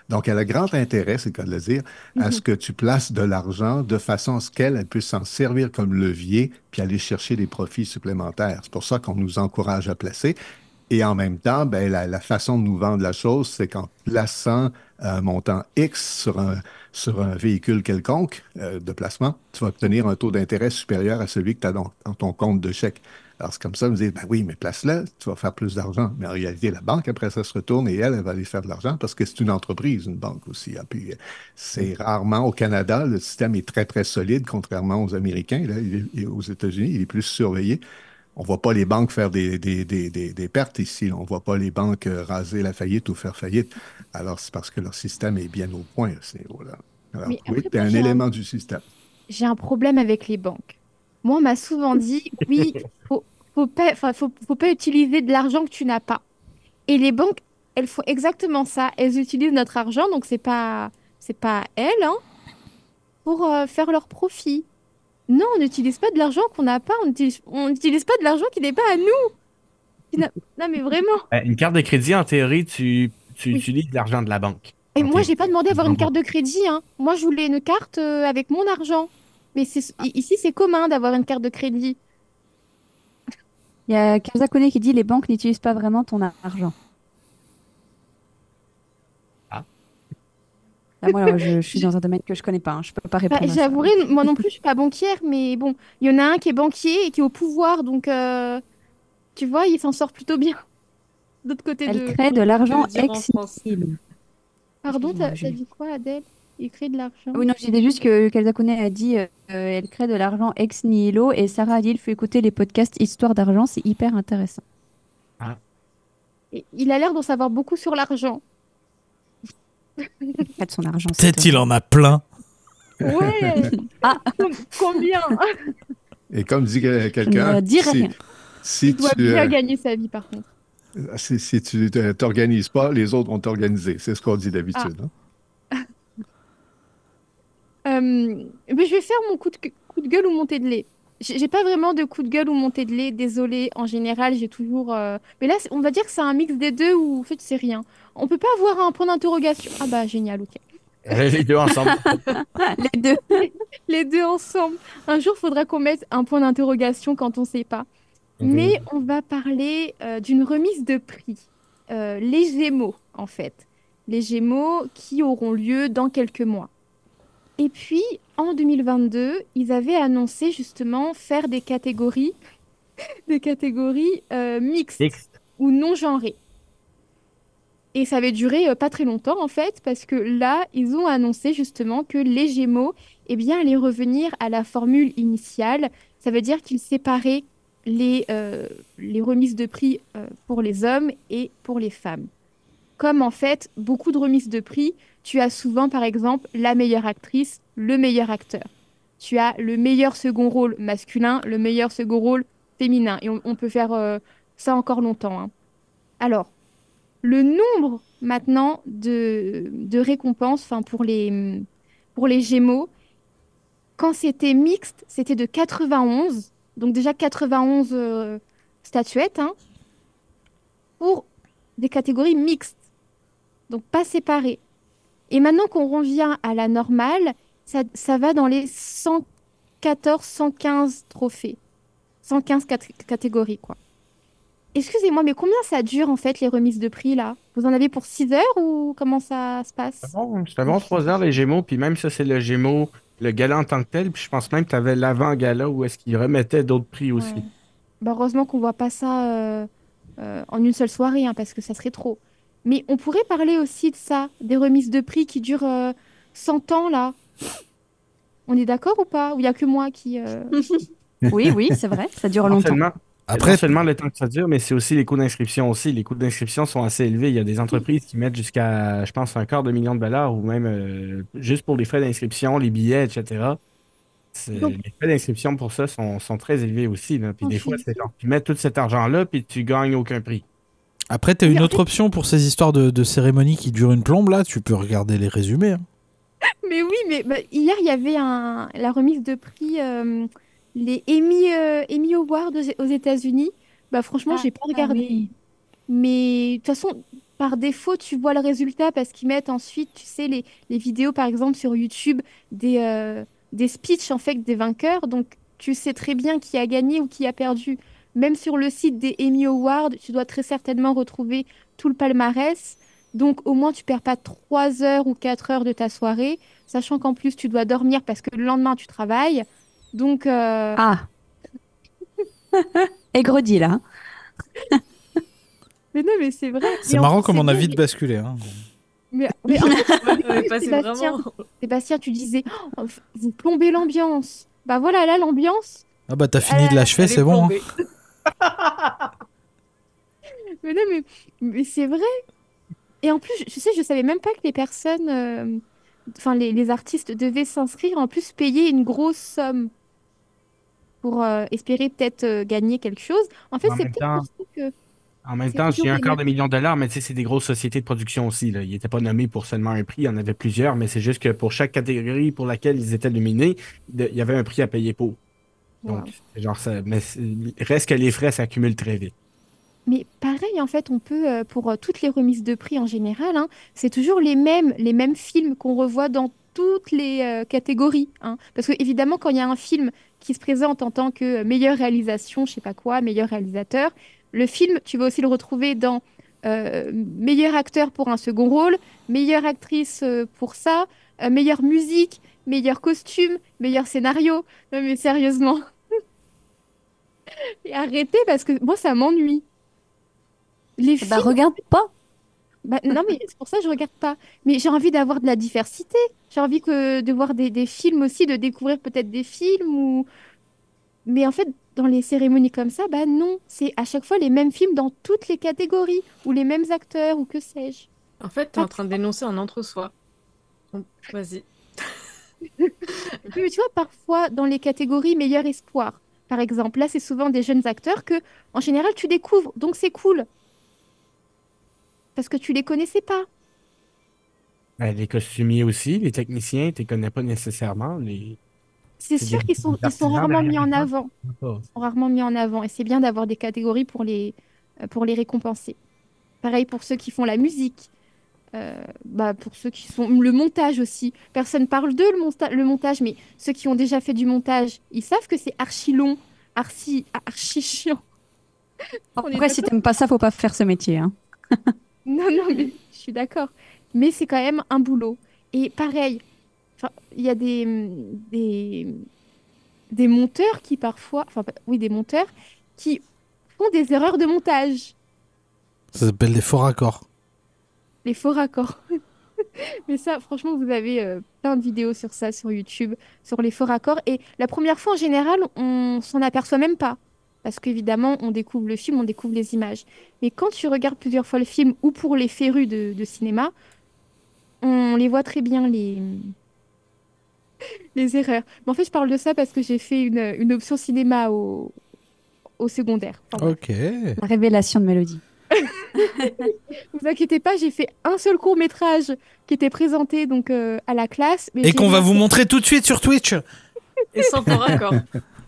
Donc, elle a grand intérêt, c'est le cas de le dire, à ce que tu places de l'argent de façon à ce qu'elle elle puisse s'en servir comme levier puis aller chercher des profits supplémentaires. C'est pour ça qu'on nous encourage à placer. Et en même temps, ben, la, la façon de nous vendre la chose, c'est qu'en plaçant un montant X sur un, sur un véhicule quelconque euh, de placement, tu vas obtenir un taux d'intérêt supérieur à celui que tu as dans, dans ton compte de chèque. Alors, c'est comme ça, vous dites, ben oui, mais place-le, tu vas faire plus d'argent. Mais en réalité, la banque, après ça, se retourne et elle, elle va aller faire de l'argent parce que c'est une entreprise, une banque aussi. hein. Puis, euh, c'est rarement au Canada, le système est très, très solide, contrairement aux Américains. Là, il est- aux États-Unis, il est plus surveillé. On voit pas les banques faire des, des, des, des, pertes ici. On voit pas les banques euh, raser la faillite ou faire faillite. Alors, c'est parce que leur système est bien au point à ce niveau-là. Alors, Mais oui, après, c'est un élément du système. j'ai un problème avec les banques. Moi, on m'a souvent dit, oui, faut, faut pas, faut pas utiliser de l'argent que tu n'as pas. Et les banques, elles font exactement ça. Elles utilisent notre argent, donc c'est pas, c'est pas elles, hein, pour euh, faire leur profit. Non, on n'utilise pas de l'argent qu'on n'a pas. On n'utilise on pas de l'argent qui n'est pas à nous. Non, mais vraiment. Une carte de crédit, en théorie, tu, tu Oui. utilises l'argent de la banque. Et moi, j'ai pas demandé à avoir une carte de crédit. Hein. Moi, je voulais une carte euh, avec mon argent. Mais c'est, ici, c'est commun d'avoir une carte de crédit. Il y a Kalza Kouné qui dit Les banques n'utilisent pas vraiment ton argent. Ah. Ah, moi, alors, je, je suis dans un domaine que je connais pas. hein. Je peux pas Bah, répondre. ça. J'avouerai, moi non plus, je suis pas banquière, mais bon, il y en a un qui est banquier et qui est au pouvoir, donc euh, tu vois, il s'en sort plutôt bien. D'autre côté de... Elle crée de l'argent ex. Pardon, t'as dit quoi, Adèle? Il crée de l'argent. Oui, non, je disais juste que Koné a dit euh, elle crée de l'argent ex nihilo et Sarah a dit il faut écouter les podcasts Histoire d'argent, c'est hyper intéressant. Et il a l'air d'en savoir beaucoup sur l'argent. Pas de son argent. Peut-être il en a plein. Ouais! Ah. Com- Combien? Et comme dit quelqu'un, si, si Il doit tu bien euh, gagner sa vie, par contre. si, si tu te- t'organises pas, les autres vont t'organiser. C'est ce qu'on dit d'habitude. hein. Euh, mais je vais faire mon coup de, coup de gueule ou montée de lait. J'ai pas vraiment de coup de gueule ou montée de lait, désolé. En général, j'ai toujours. euh, Mais là, on va dire que c'est un mix des deux où en fait, c'est rien. On peut pas avoir un point d'interrogation. Ah bah, génial, ok. Euh, Les deux ensemble. Les deux. Les deux ensemble. Un jour, faudra qu'on mette un point d'interrogation quand on sait pas. Mhm. Mais on va parler euh, d'une remise de prix. Euh, les Gémeaux, en fait. Les Gémeaux qui auront lieu dans quelques mois. Et puis, en 2022, ils avaient annoncé justement faire des catégories, des catégories euh, mixtes Mixte. ou non genrées. Et ça avait duré euh, pas très longtemps en fait, parce que là, ils ont annoncé justement que les Gémeaux, eh bien, allaient revenir à la formule initiale. Ça veut dire qu'ils séparaient les, euh, les remises de prix pour les hommes et pour les femmes. Comme en fait, beaucoup de remises de prix, tu as souvent par exemple la meilleure actrice, le meilleur acteur. Tu as le meilleur second rôle masculin, le meilleur second rôle féminin. Et on, peut faire euh, ça encore longtemps. hein. Alors, le nombre maintenant de, récompenses enfin, pour, les, pour les Gémeaux, quand c'était mixte, c'était de 91. Donc déjà 91 euh, statuettes hein, pour des catégories mixtes. Donc pas séparées. Et maintenant qu'on revient à la normale, ça, ça va dans les 114, 115 trophées. 115 cat- catégories, quoi. Excusez-moi, mais combien ça dure en fait les remises de prix là? Vous en avez pour 6 heures ou comment ça se passe? C'est bon, trois heures les Gémeaux, puis même ça, c'est le Gémeaux, le gala en tant que tel, puis je pense même que tu avais l'avant-gala où est-ce qu'ils remettaient d'autres prix aussi. Ouais. Bah, heureusement qu'on voit pas ça euh, euh, en une seule soirée, hein, parce que ça serait trop. Mais on pourrait parler aussi de ça, des remises de prix qui durent euh, 100 ans là. On est d'accord ou pas? Ou il y a que moi qui... euh, Oui, oui, c'est vrai, ça dure longtemps. seulement, Après, seulement le temps que ça dure, mais c'est aussi les coûts d'inscription aussi. Les coûts d'inscription sont assez élevés. Il y a des entreprises qui mettent jusqu'à, je pense, un quart de million de dollars ou même euh, juste pour les frais d'inscription, les billets, etc. Donc- les frais d'inscription pour ça sont, sont très élevés aussi. là. Puis des fois, c'est genre, tu mets tout cet argent-là, puis tu gagnes aucun prix. Après t'as Oui, une autre option pour ces histoires de, de cérémonies qui durent une plombe là. Tu peux regarder les résumés. hein. Mais oui, mais bah, hier, il y avait un, la remise de prix, euh, les Emmy, euh, Emmy Awards aux, aux États-Unis. Bah, franchement, Ah, j'ai pas ah regardé. oui. Mais de toute façon, par défaut, tu vois le résultat parce qu'ils mettent ensuite, tu sais, les, les vidéos, par exemple, sur YouTube, des, euh, des speeches, en fait, des vainqueurs. Donc, tu sais très bien qui a gagné ou qui a perdu. Même sur le site des Emmy Awards, tu dois très certainement retrouver tout le palmarès. Donc, au moins, tu perds pas 3 heures ou 4 heures de ta soirée, sachant qu'en plus, tu dois dormir parce que le lendemain, tu travailles. Donc, euh, Ah. Dit là. mais non, mais c'est vrai. C'est Et marrant comme on a vite basculé. hein. Mais, mais en fait, Ouais, Sébastien. vraiment. Sébastien, tu disais, Oh, vous plombez l'ambiance. Bah voilà, là, l'ambiance. Ah bah t'as fini Euh, de l'achever, c'est bon. Mais non, mais, mais c'est vrai. Et en plus, je, sais, je savais même pas que les personnes, euh, enfin, les, les artistes devaient s'inscrire, en plus payer une grosse somme pour euh, espérer peut-être euh, gagner quelque chose. En fait, c'est peut-être temps- pour ça que. En même temps, j'ai un des quart de million de dollars, mais tu sais, c'est des grosses sociétés de production aussi. Là. Ils n'étaient pas nommés pour seulement un prix, il y en avait plusieurs, mais c'est juste que pour chaque catégorie pour laquelle ils étaient nominés, il y avait un prix à payer pour. Donc, Wow. genre ça. Mais reste que les frais s'accumulent très vite. Mais pareil, en fait, on peut, euh, pour euh, toutes les remises de prix en général, hein, c'est toujours les mêmes, les mêmes films qu'on revoit dans toutes les euh, catégories. hein. Parce que, évidemment, quand il y a un film qui se présente en tant que meilleure réalisation, je sais pas quoi, meilleur réalisateur, le film, tu vas aussi le retrouver dans meilleur acteur pour un second rôle, meilleure actrice pour ça, meilleure musique, meilleur costume, meilleur scénario. Non mais sérieusement. Et arrêtez parce que moi ça m'ennuie. Les Bah, films, regarde pas. bah, non mais c'est pour ça que je regarde pas. Mais j'ai envie d'avoir de la diversité. J'ai envie que de voir des, des films aussi, de découvrir peut-être des films ou. Mais en fait, dans les cérémonies comme ça, bah non, c'est à chaque fois les mêmes films dans toutes les catégories ou les mêmes acteurs ou que sais-je. En fait, t'es en train de dénoncer un entre-soi. Vas-y. Tu vois, parfois, dans les catégories meilleur espoir, par exemple, là, c'est souvent des jeunes acteurs que, en général, tu découvres, donc c'est cool. Parce que tu les connaissais pas. Ben, les costumiers aussi, les techniciens, tu les connais pas nécessairement. Les... C'est sûr qu'ils sont, ils sont rarement mis en avant. Ils sont rarement mis en avant. Et c'est bien d'avoir des catégories pour les, euh, pour les récompenser. Pareil pour ceux qui font la musique. Euh, bah, pour ceux qui font le montage aussi. Personne parle d'eux, le, monta- le montage, mais ceux qui ont déjà fait du montage, ils savent que c'est archi long, archi, archi chiant. Après, si t'aimes pas ça, faut pas faire ce métier. Hein? Non, non, mais je suis d'accord. Mais c'est quand même un boulot. Et pareil, enfin, il y a des, des, des monteurs qui parfois, enfin, oui, des monteurs qui font des erreurs de montage, Ça s'appelle des faux raccords. Les faux raccords. Mais ça, franchement, vous avez euh, plein de vidéos sur ça sur YouTube, sur les faux raccords. Et la première fois, en général, on s'en aperçoit même pas. Parce qu'évidemment, on découvre le film, on découvre les images. Mais quand tu regardes plusieurs fois le film, ou pour les férus de, de cinéma, on les voit très bien, les, les erreurs. Mais en fait, je parle de ça parce que j'ai fait une, une option cinéma au, au secondaire. Enfin, Ok. La révélation de Mélodie. vous inquiétez pas, j'ai fait un seul court métrage qui était présenté donc euh, à la classe. mais Et qu'on va vous montrer tout de suite sur Twitch. Et sans ton raccord.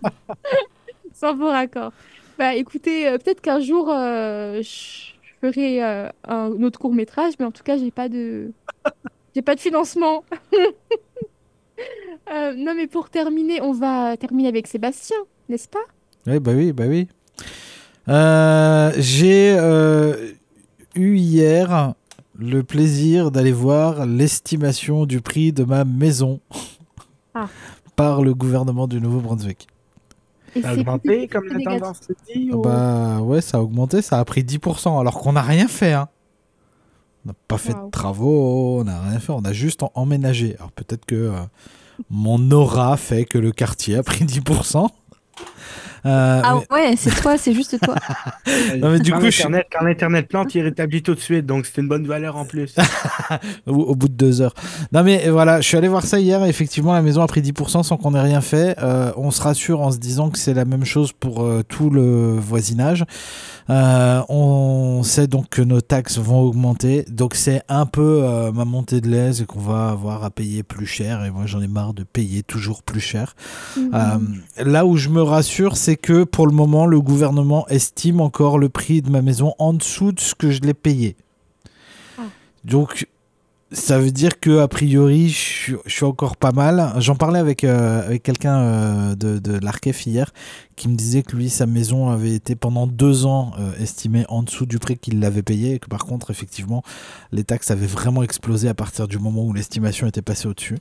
Sans vos raccords. Bah écoutez, euh, peut-être qu'un jour euh, je je ferai euh, un autre court métrage, mais en tout cas j'ai pas de j'ai pas de financement. Euh, non mais pour terminer, on va terminer avec Sébastien, n'est-ce pas? Oui, bah oui, bah oui. Euh, J'ai euh, eu hier le plaisir d'aller voir l'estimation du prix de ma maison Ah. par le gouvernement du Nouveau-Brunswick. Ça a augmenté comme la tendance se dit Ah ou- Bah ouais, ça a augmenté, ça a pris 10%, alors qu'on n'a rien fait. Hein. On n'a pas fait de travaux, on n'a rien fait, on a juste en- emménagé. Alors peut-être que euh, mon aura fait que le quartier a pris 10%. Euh, Ah mais- ouais, c'est toi, c'est juste toi. Non, mais du quand coup, je- l'Internet- quand l'Internet plante, il rétablit tout de suite, donc c'est une bonne valeur en plus. au, au bout de deux heures. Non mais euh, voilà, je suis allé voir ça hier. et Effectivement, la maison a pris 10% sans qu'on ait rien fait. Euh, on se rassure en se disant que c'est la même chose pour euh, tout le voisinage. Euh, on sait donc que nos taxes vont augmenter. Donc c'est un peu euh, ma montée de l'aise et qu'on va avoir à payer plus cher. Et moi, j'en ai marre de payer toujours plus cher. Mhm. Euh, là où je me rassure, c'est que pour le moment, le gouvernement estime encore le prix de ma maison en dessous de ce que je l'ai payé. Ah. Donc, ça veut dire que a priori, je suis, encore pas mal. J'en parlais avec, euh, avec quelqu'un euh, de, de l'Arkef hier qui me disait que lui, sa maison avait été pendant deux ans euh, estimée en dessous du prix qu'il l'avait payé et que par contre, effectivement, les taxes avaient vraiment explosé à partir du moment où l'estimation était passée au-dessus.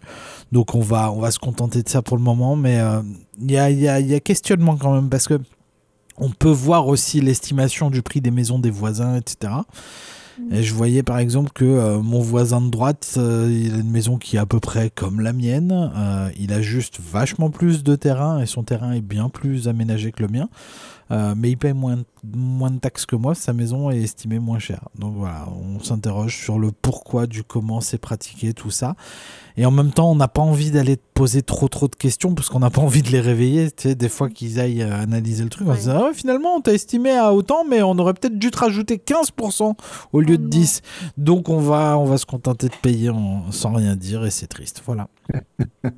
Donc on va, on va se contenter de ça pour le moment, mais il y, a, y a questionnement quand même parce que on peut voir aussi l'estimation du prix des maisons des voisins, etc. Et je voyais par exemple que euh, mon voisin de droite, euh, il a une maison qui est à peu près comme la mienne. Euh, il a juste vachement plus de terrain et son terrain est bien plus aménagé que le mien. Mais il paye moins, moins de taxes que moi, sa maison est estimée moins chère. Donc voilà, on s'interroge sur le pourquoi du comment c'est pratiqué, tout ça. Et en même temps, on n'a pas envie d'aller poser trop trop de questions parce qu'on n'a pas envie de les réveiller. Tu sais, des fois qu'ils aillent euh, analyser le truc, on se dit, ah ouais, finalement, on t'a estimé à autant, mais on aurait peut-être dû te rajouter 15% au lieu Oh de non. 10. Donc on va, on va se contenter de payer en- sans rien dire et c'est triste. Voilà.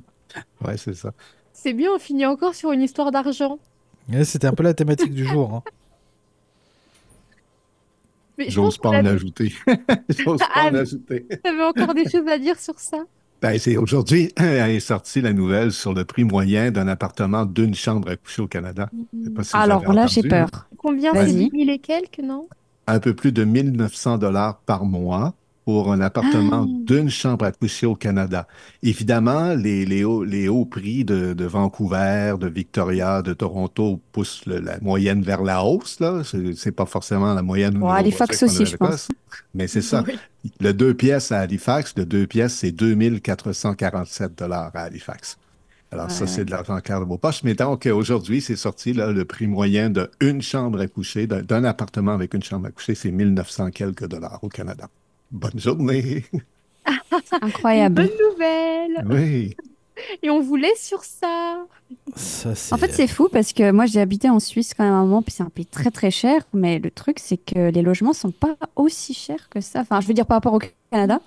Ouais, c'est ça. C'est bien, on finit encore sur une histoire d'argent. C'était un peu la thématique du jour. hein. J'ose pas en avait- ajouter. J'ose pas Ah, en ajouter. T'avais encore des choses à dire sur ça? Ben, c'est aujourd'hui est sortie la nouvelle sur le prix moyen d'un appartement d'une chambre à coucher au Canada. Je sais pas si vous Alors avez là, j'ai peur. Combien c'est Vas-y. 10 000 et quelques, non? Un peu plus de 1900 dollars par mois pour un appartement Ah. d'une chambre à coucher au Canada. Évidemment, les, les, hauts, les hauts prix de, de Vancouver, de Victoria, de Toronto poussent le- la moyenne vers la hausse. Là, c'est c'est pas forcément la moyenne. niveau Halifax aussi, je l'Écosse, Mais c'est ça. Oui. Le deux pièces à Halifax, le deux pièces, c'est 2447 dollars à Halifax. Alors, ça, Ouais. c'est de l'argent clair de vos poches. Mais donc, aujourd'hui, c'est sorti, là, le prix moyen d'une chambre à coucher, d'un d'un appartement avec une chambre à coucher, c'est 1900 quelques dollars au Canada. Bonne journée! Incroyable. Bonne nouvelle Oui. Et on vous laisse sur ça Ça, c'est- En fait, c'est fou parce que moi, j'ai habité en Suisse quand même un moment, puis c'est un pays très très cher. Mais le truc, c'est que les logements sont pas aussi chers que ça. Enfin, je veux dire par rapport au Canada.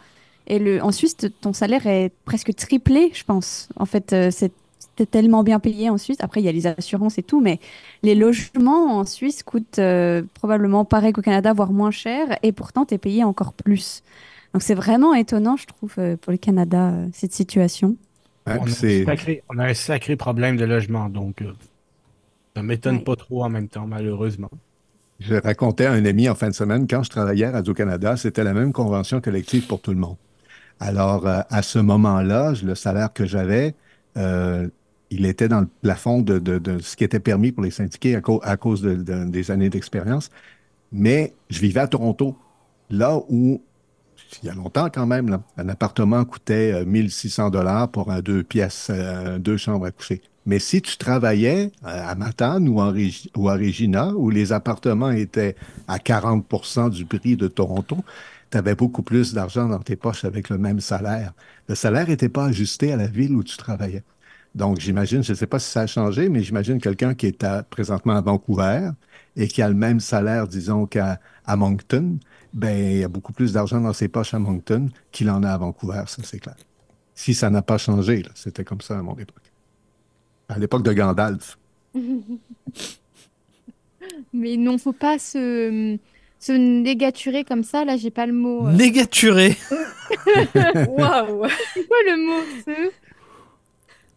Et le, en Suisse, ton salaire est presque triplé, je pense. En fait, euh, c'est t'es tellement bien payé en Suisse. Après, il y a les assurances et tout, mais les logements en Suisse coûtent euh, probablement pareil qu'au Canada, voire moins cher. Et pourtant, tu es payé encore plus. Donc, c'est vraiment étonnant, je trouve, euh, pour le Canada, euh, cette situation. On a, un sacré, on a un sacré problème de logement, donc euh, ça m'étonne Ouais. pas trop en même temps, malheureusement. Je racontais à un ami en fin de semaine, quand je travaillais à Radio-Canada, c'était la même convention collective pour tout le monde. Alors, euh, à ce moment-là, le salaire que j'avais, euh, il était dans le plafond de, de- de ce qui était permis pour les syndiqués à, cau- à cause de- de- des années d'expérience. Mais je vivais à Toronto, là où, il y a longtemps quand même, là, un appartement coûtait euh, 1600 dollars pour un deux pièces, euh, deux chambres à coucher. Mais si tu travaillais euh, à Matane ou, en ou à Regina, où les appartements étaient à 40% du prix de Toronto, tu avais beaucoup plus d'argent dans tes poches avec le même salaire. Le salaire n'était pas ajusté à la ville où tu travaillais. Donc, j'imagine, je ne sais pas si ça a changé, mais j'imagine quelqu'un qui est à- présentement à Vancouver et qui a le même salaire, disons, qu'à à Moncton, ben, il y a beaucoup plus d'argent dans ses poches à Moncton qu'il en a à Vancouver, ça c'est clair. Si ça n'a pas changé, c'était comme ça à mon époque. À l'époque de Gandalf. Mais non, faut pas se, se négaturer comme ça. Là, j'ai pas le mot. euh. Négaturé. Waouh C'est quoi le mot ce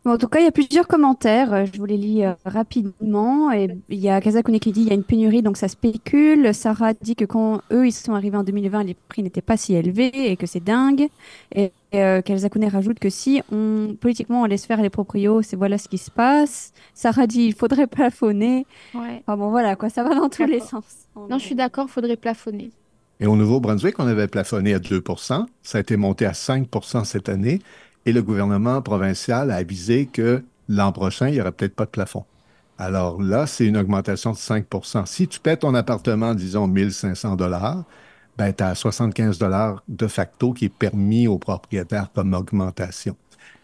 Bon, en tout cas, il y a plusieurs commentaires. euh, Je vous les lis euh, rapidement. Et il y a Kazakune qui dit il y a une pénurie, donc ça spécule. Sarah dit que quand eux, ils sont arrivés en 2020, les prix n'étaient pas si élevés et que c'est dingue. Et, et, euh, Kazakune rajoute que si on, politiquement on laisse faire les proprios, c'est voilà ce qui se passe. Sarah dit il faudrait plafonner. Ouais. Enfin bon, voilà quoi, ça va dans tous les sens. Non, je suis d'accord, faudrait plafonner. Et au Nouveau-Brunswick, on avait plafonné à 2 Ça a été monté à 5% cette année. Et le gouvernement provincial a avisé que l'an prochain, il n'y aura peut-être pas de plafond. Alors là, c'est une augmentation de 5% Si tu paies ton appartement, disons, 1500 dollars, ben, tu as 75 dollars de facto qui est permis aux propriétaires comme augmentation.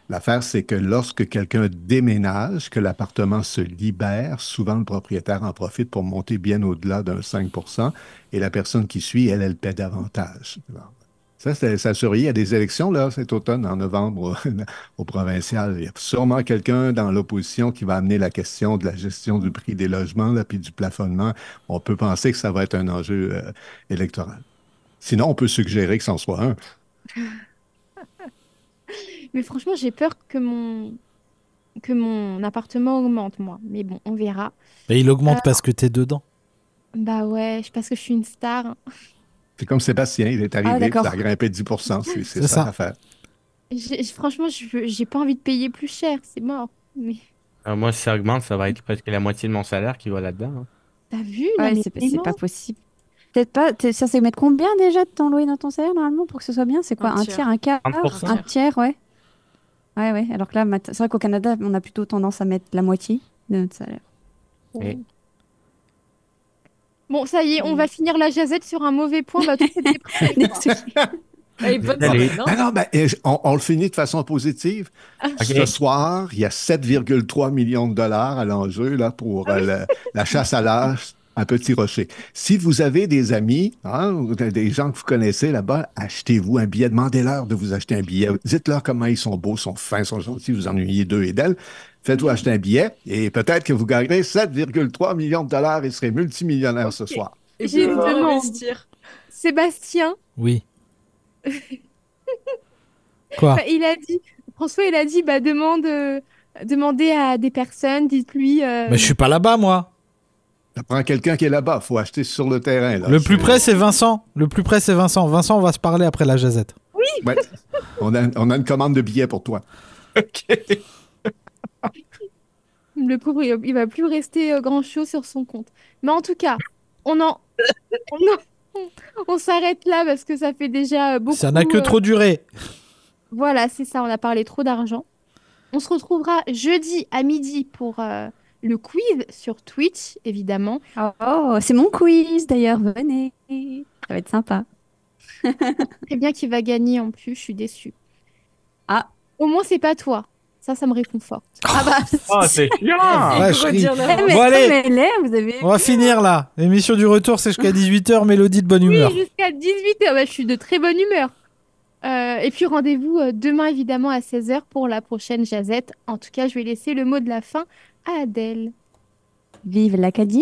L'affaire, c'est que lorsque quelqu'un déménage, que l'appartement se libère, souvent le propriétaire en profite pour monter bien au-delà d'un 5% et la personne qui suit, elle, elle paie davantage. Ça, c'est- ça surveille. Il y a des élections là, cet automne, en novembre, au, au provincial. Il y a sûrement quelqu'un dans l'opposition qui va amener la question de la gestion du prix des logements, là, puis du plafonnement. On peut penser que ça va être un enjeu euh, électoral. Sinon, on peut suggérer que c'en soit un. Mais franchement, j'ai peur que mon que mon appartement augmente, moi. Mais bon, on verra. Et il augmente parce que t'es dedans. Bah ouais, je- parce que je suis une star. C'est comme Sébastien, il est Ah, arrivé, d'accord. ça a grimpé de 10 C'est c'est C'est ça ça. l'affaire. J'ai- Franchement, j'ai pas envie de payer plus cher, c'est mort. Mais Alors, moi, si ça augmente, ça va être presque la moitié de mon salaire qui va là-dedans. hein. t'as vu? Ouais, c'est pas possible. Peut-être pas. t'es- Ça, c'est mettre combien déjà de ton loyer dans ton salaire normalement pour que ce soit bien? C'est quoi? Un tiers. un quart? 30%. Un tiers, ouais. Ouais, ouais. Alors que là, c'est vrai qu'au Canada, on a plutôt tendance à mettre la moitié de notre salaire. Et- Bon, ça y est, on va finir la jazette sur un mauvais point. Bah, tout bonne Allez. soirée, non Ah non, ben, eh, on, on le finit de façon positive. Ce soir, il y a 7,3 millions de dollars à l'enjeu là, pour euh, la, la chasse à l'âge à Petit Rocher. Si vous avez des amis, hein, ou des gens que vous connaissez là-bas, achetez-vous un billet. Demandez-leur de vous acheter un billet. Dites-leur comment ils sont beaux, sont fins, sont gentils, vous ennuyez d'eux et d'elles. Faites-vous acheter un billet et peut-être que vous gagnerez 7,3 millions de dollars et serez multimillionnaire ce soir. J'ai une demande. Sébastien, Oui. Quoi? Il a dit, François, il a dit, bah, demande, euh, demandez à des personnes, dites-lui. euh, Mais je suis pas là-bas, moi. Ça prend quelqu'un qui est là-bas. faut acheter sur le terrain. Là. Le plus près, c'est Vincent. Le plus près, c'est Vincent. Vincent, on va se parler après la jazette. Ouais. on, a, on a une commande de billets pour toi. Ok. Le pauvre, il il va plus rester grand chose sur son compte. Mais en tout cas, on en, on, en- on s'arrête là parce que ça fait déjà beaucoup. Ça n'a que euh, trop duré. Voilà, c'est ça, on a parlé trop d'argent. On se retrouvera jeudi à midi pour euh, le quiz sur Twitch, évidemment. Oh, c'est mon quiz d'ailleurs, venez. Ça va être sympa. Très bien qu'il va gagner en plus, je suis déçue. Ah. Au moins, c'est pas toi. Ça, ça me réconforte. Ah bah, Oh, c'est chiant! Ouais, Eh, Bon, allez. vous avez. On va finir là. L'émission du retour, c'est jusqu'à 18h. Mélodie de bonne humeur. Oui, jusqu'à 18h. Bah, je suis de très bonne humeur. Euh, et puis rendez-vous euh, demain évidemment à 16h pour la prochaine jazette. En tout cas, je vais laisser le mot de la fin à Adèle. Vive l'Acadie.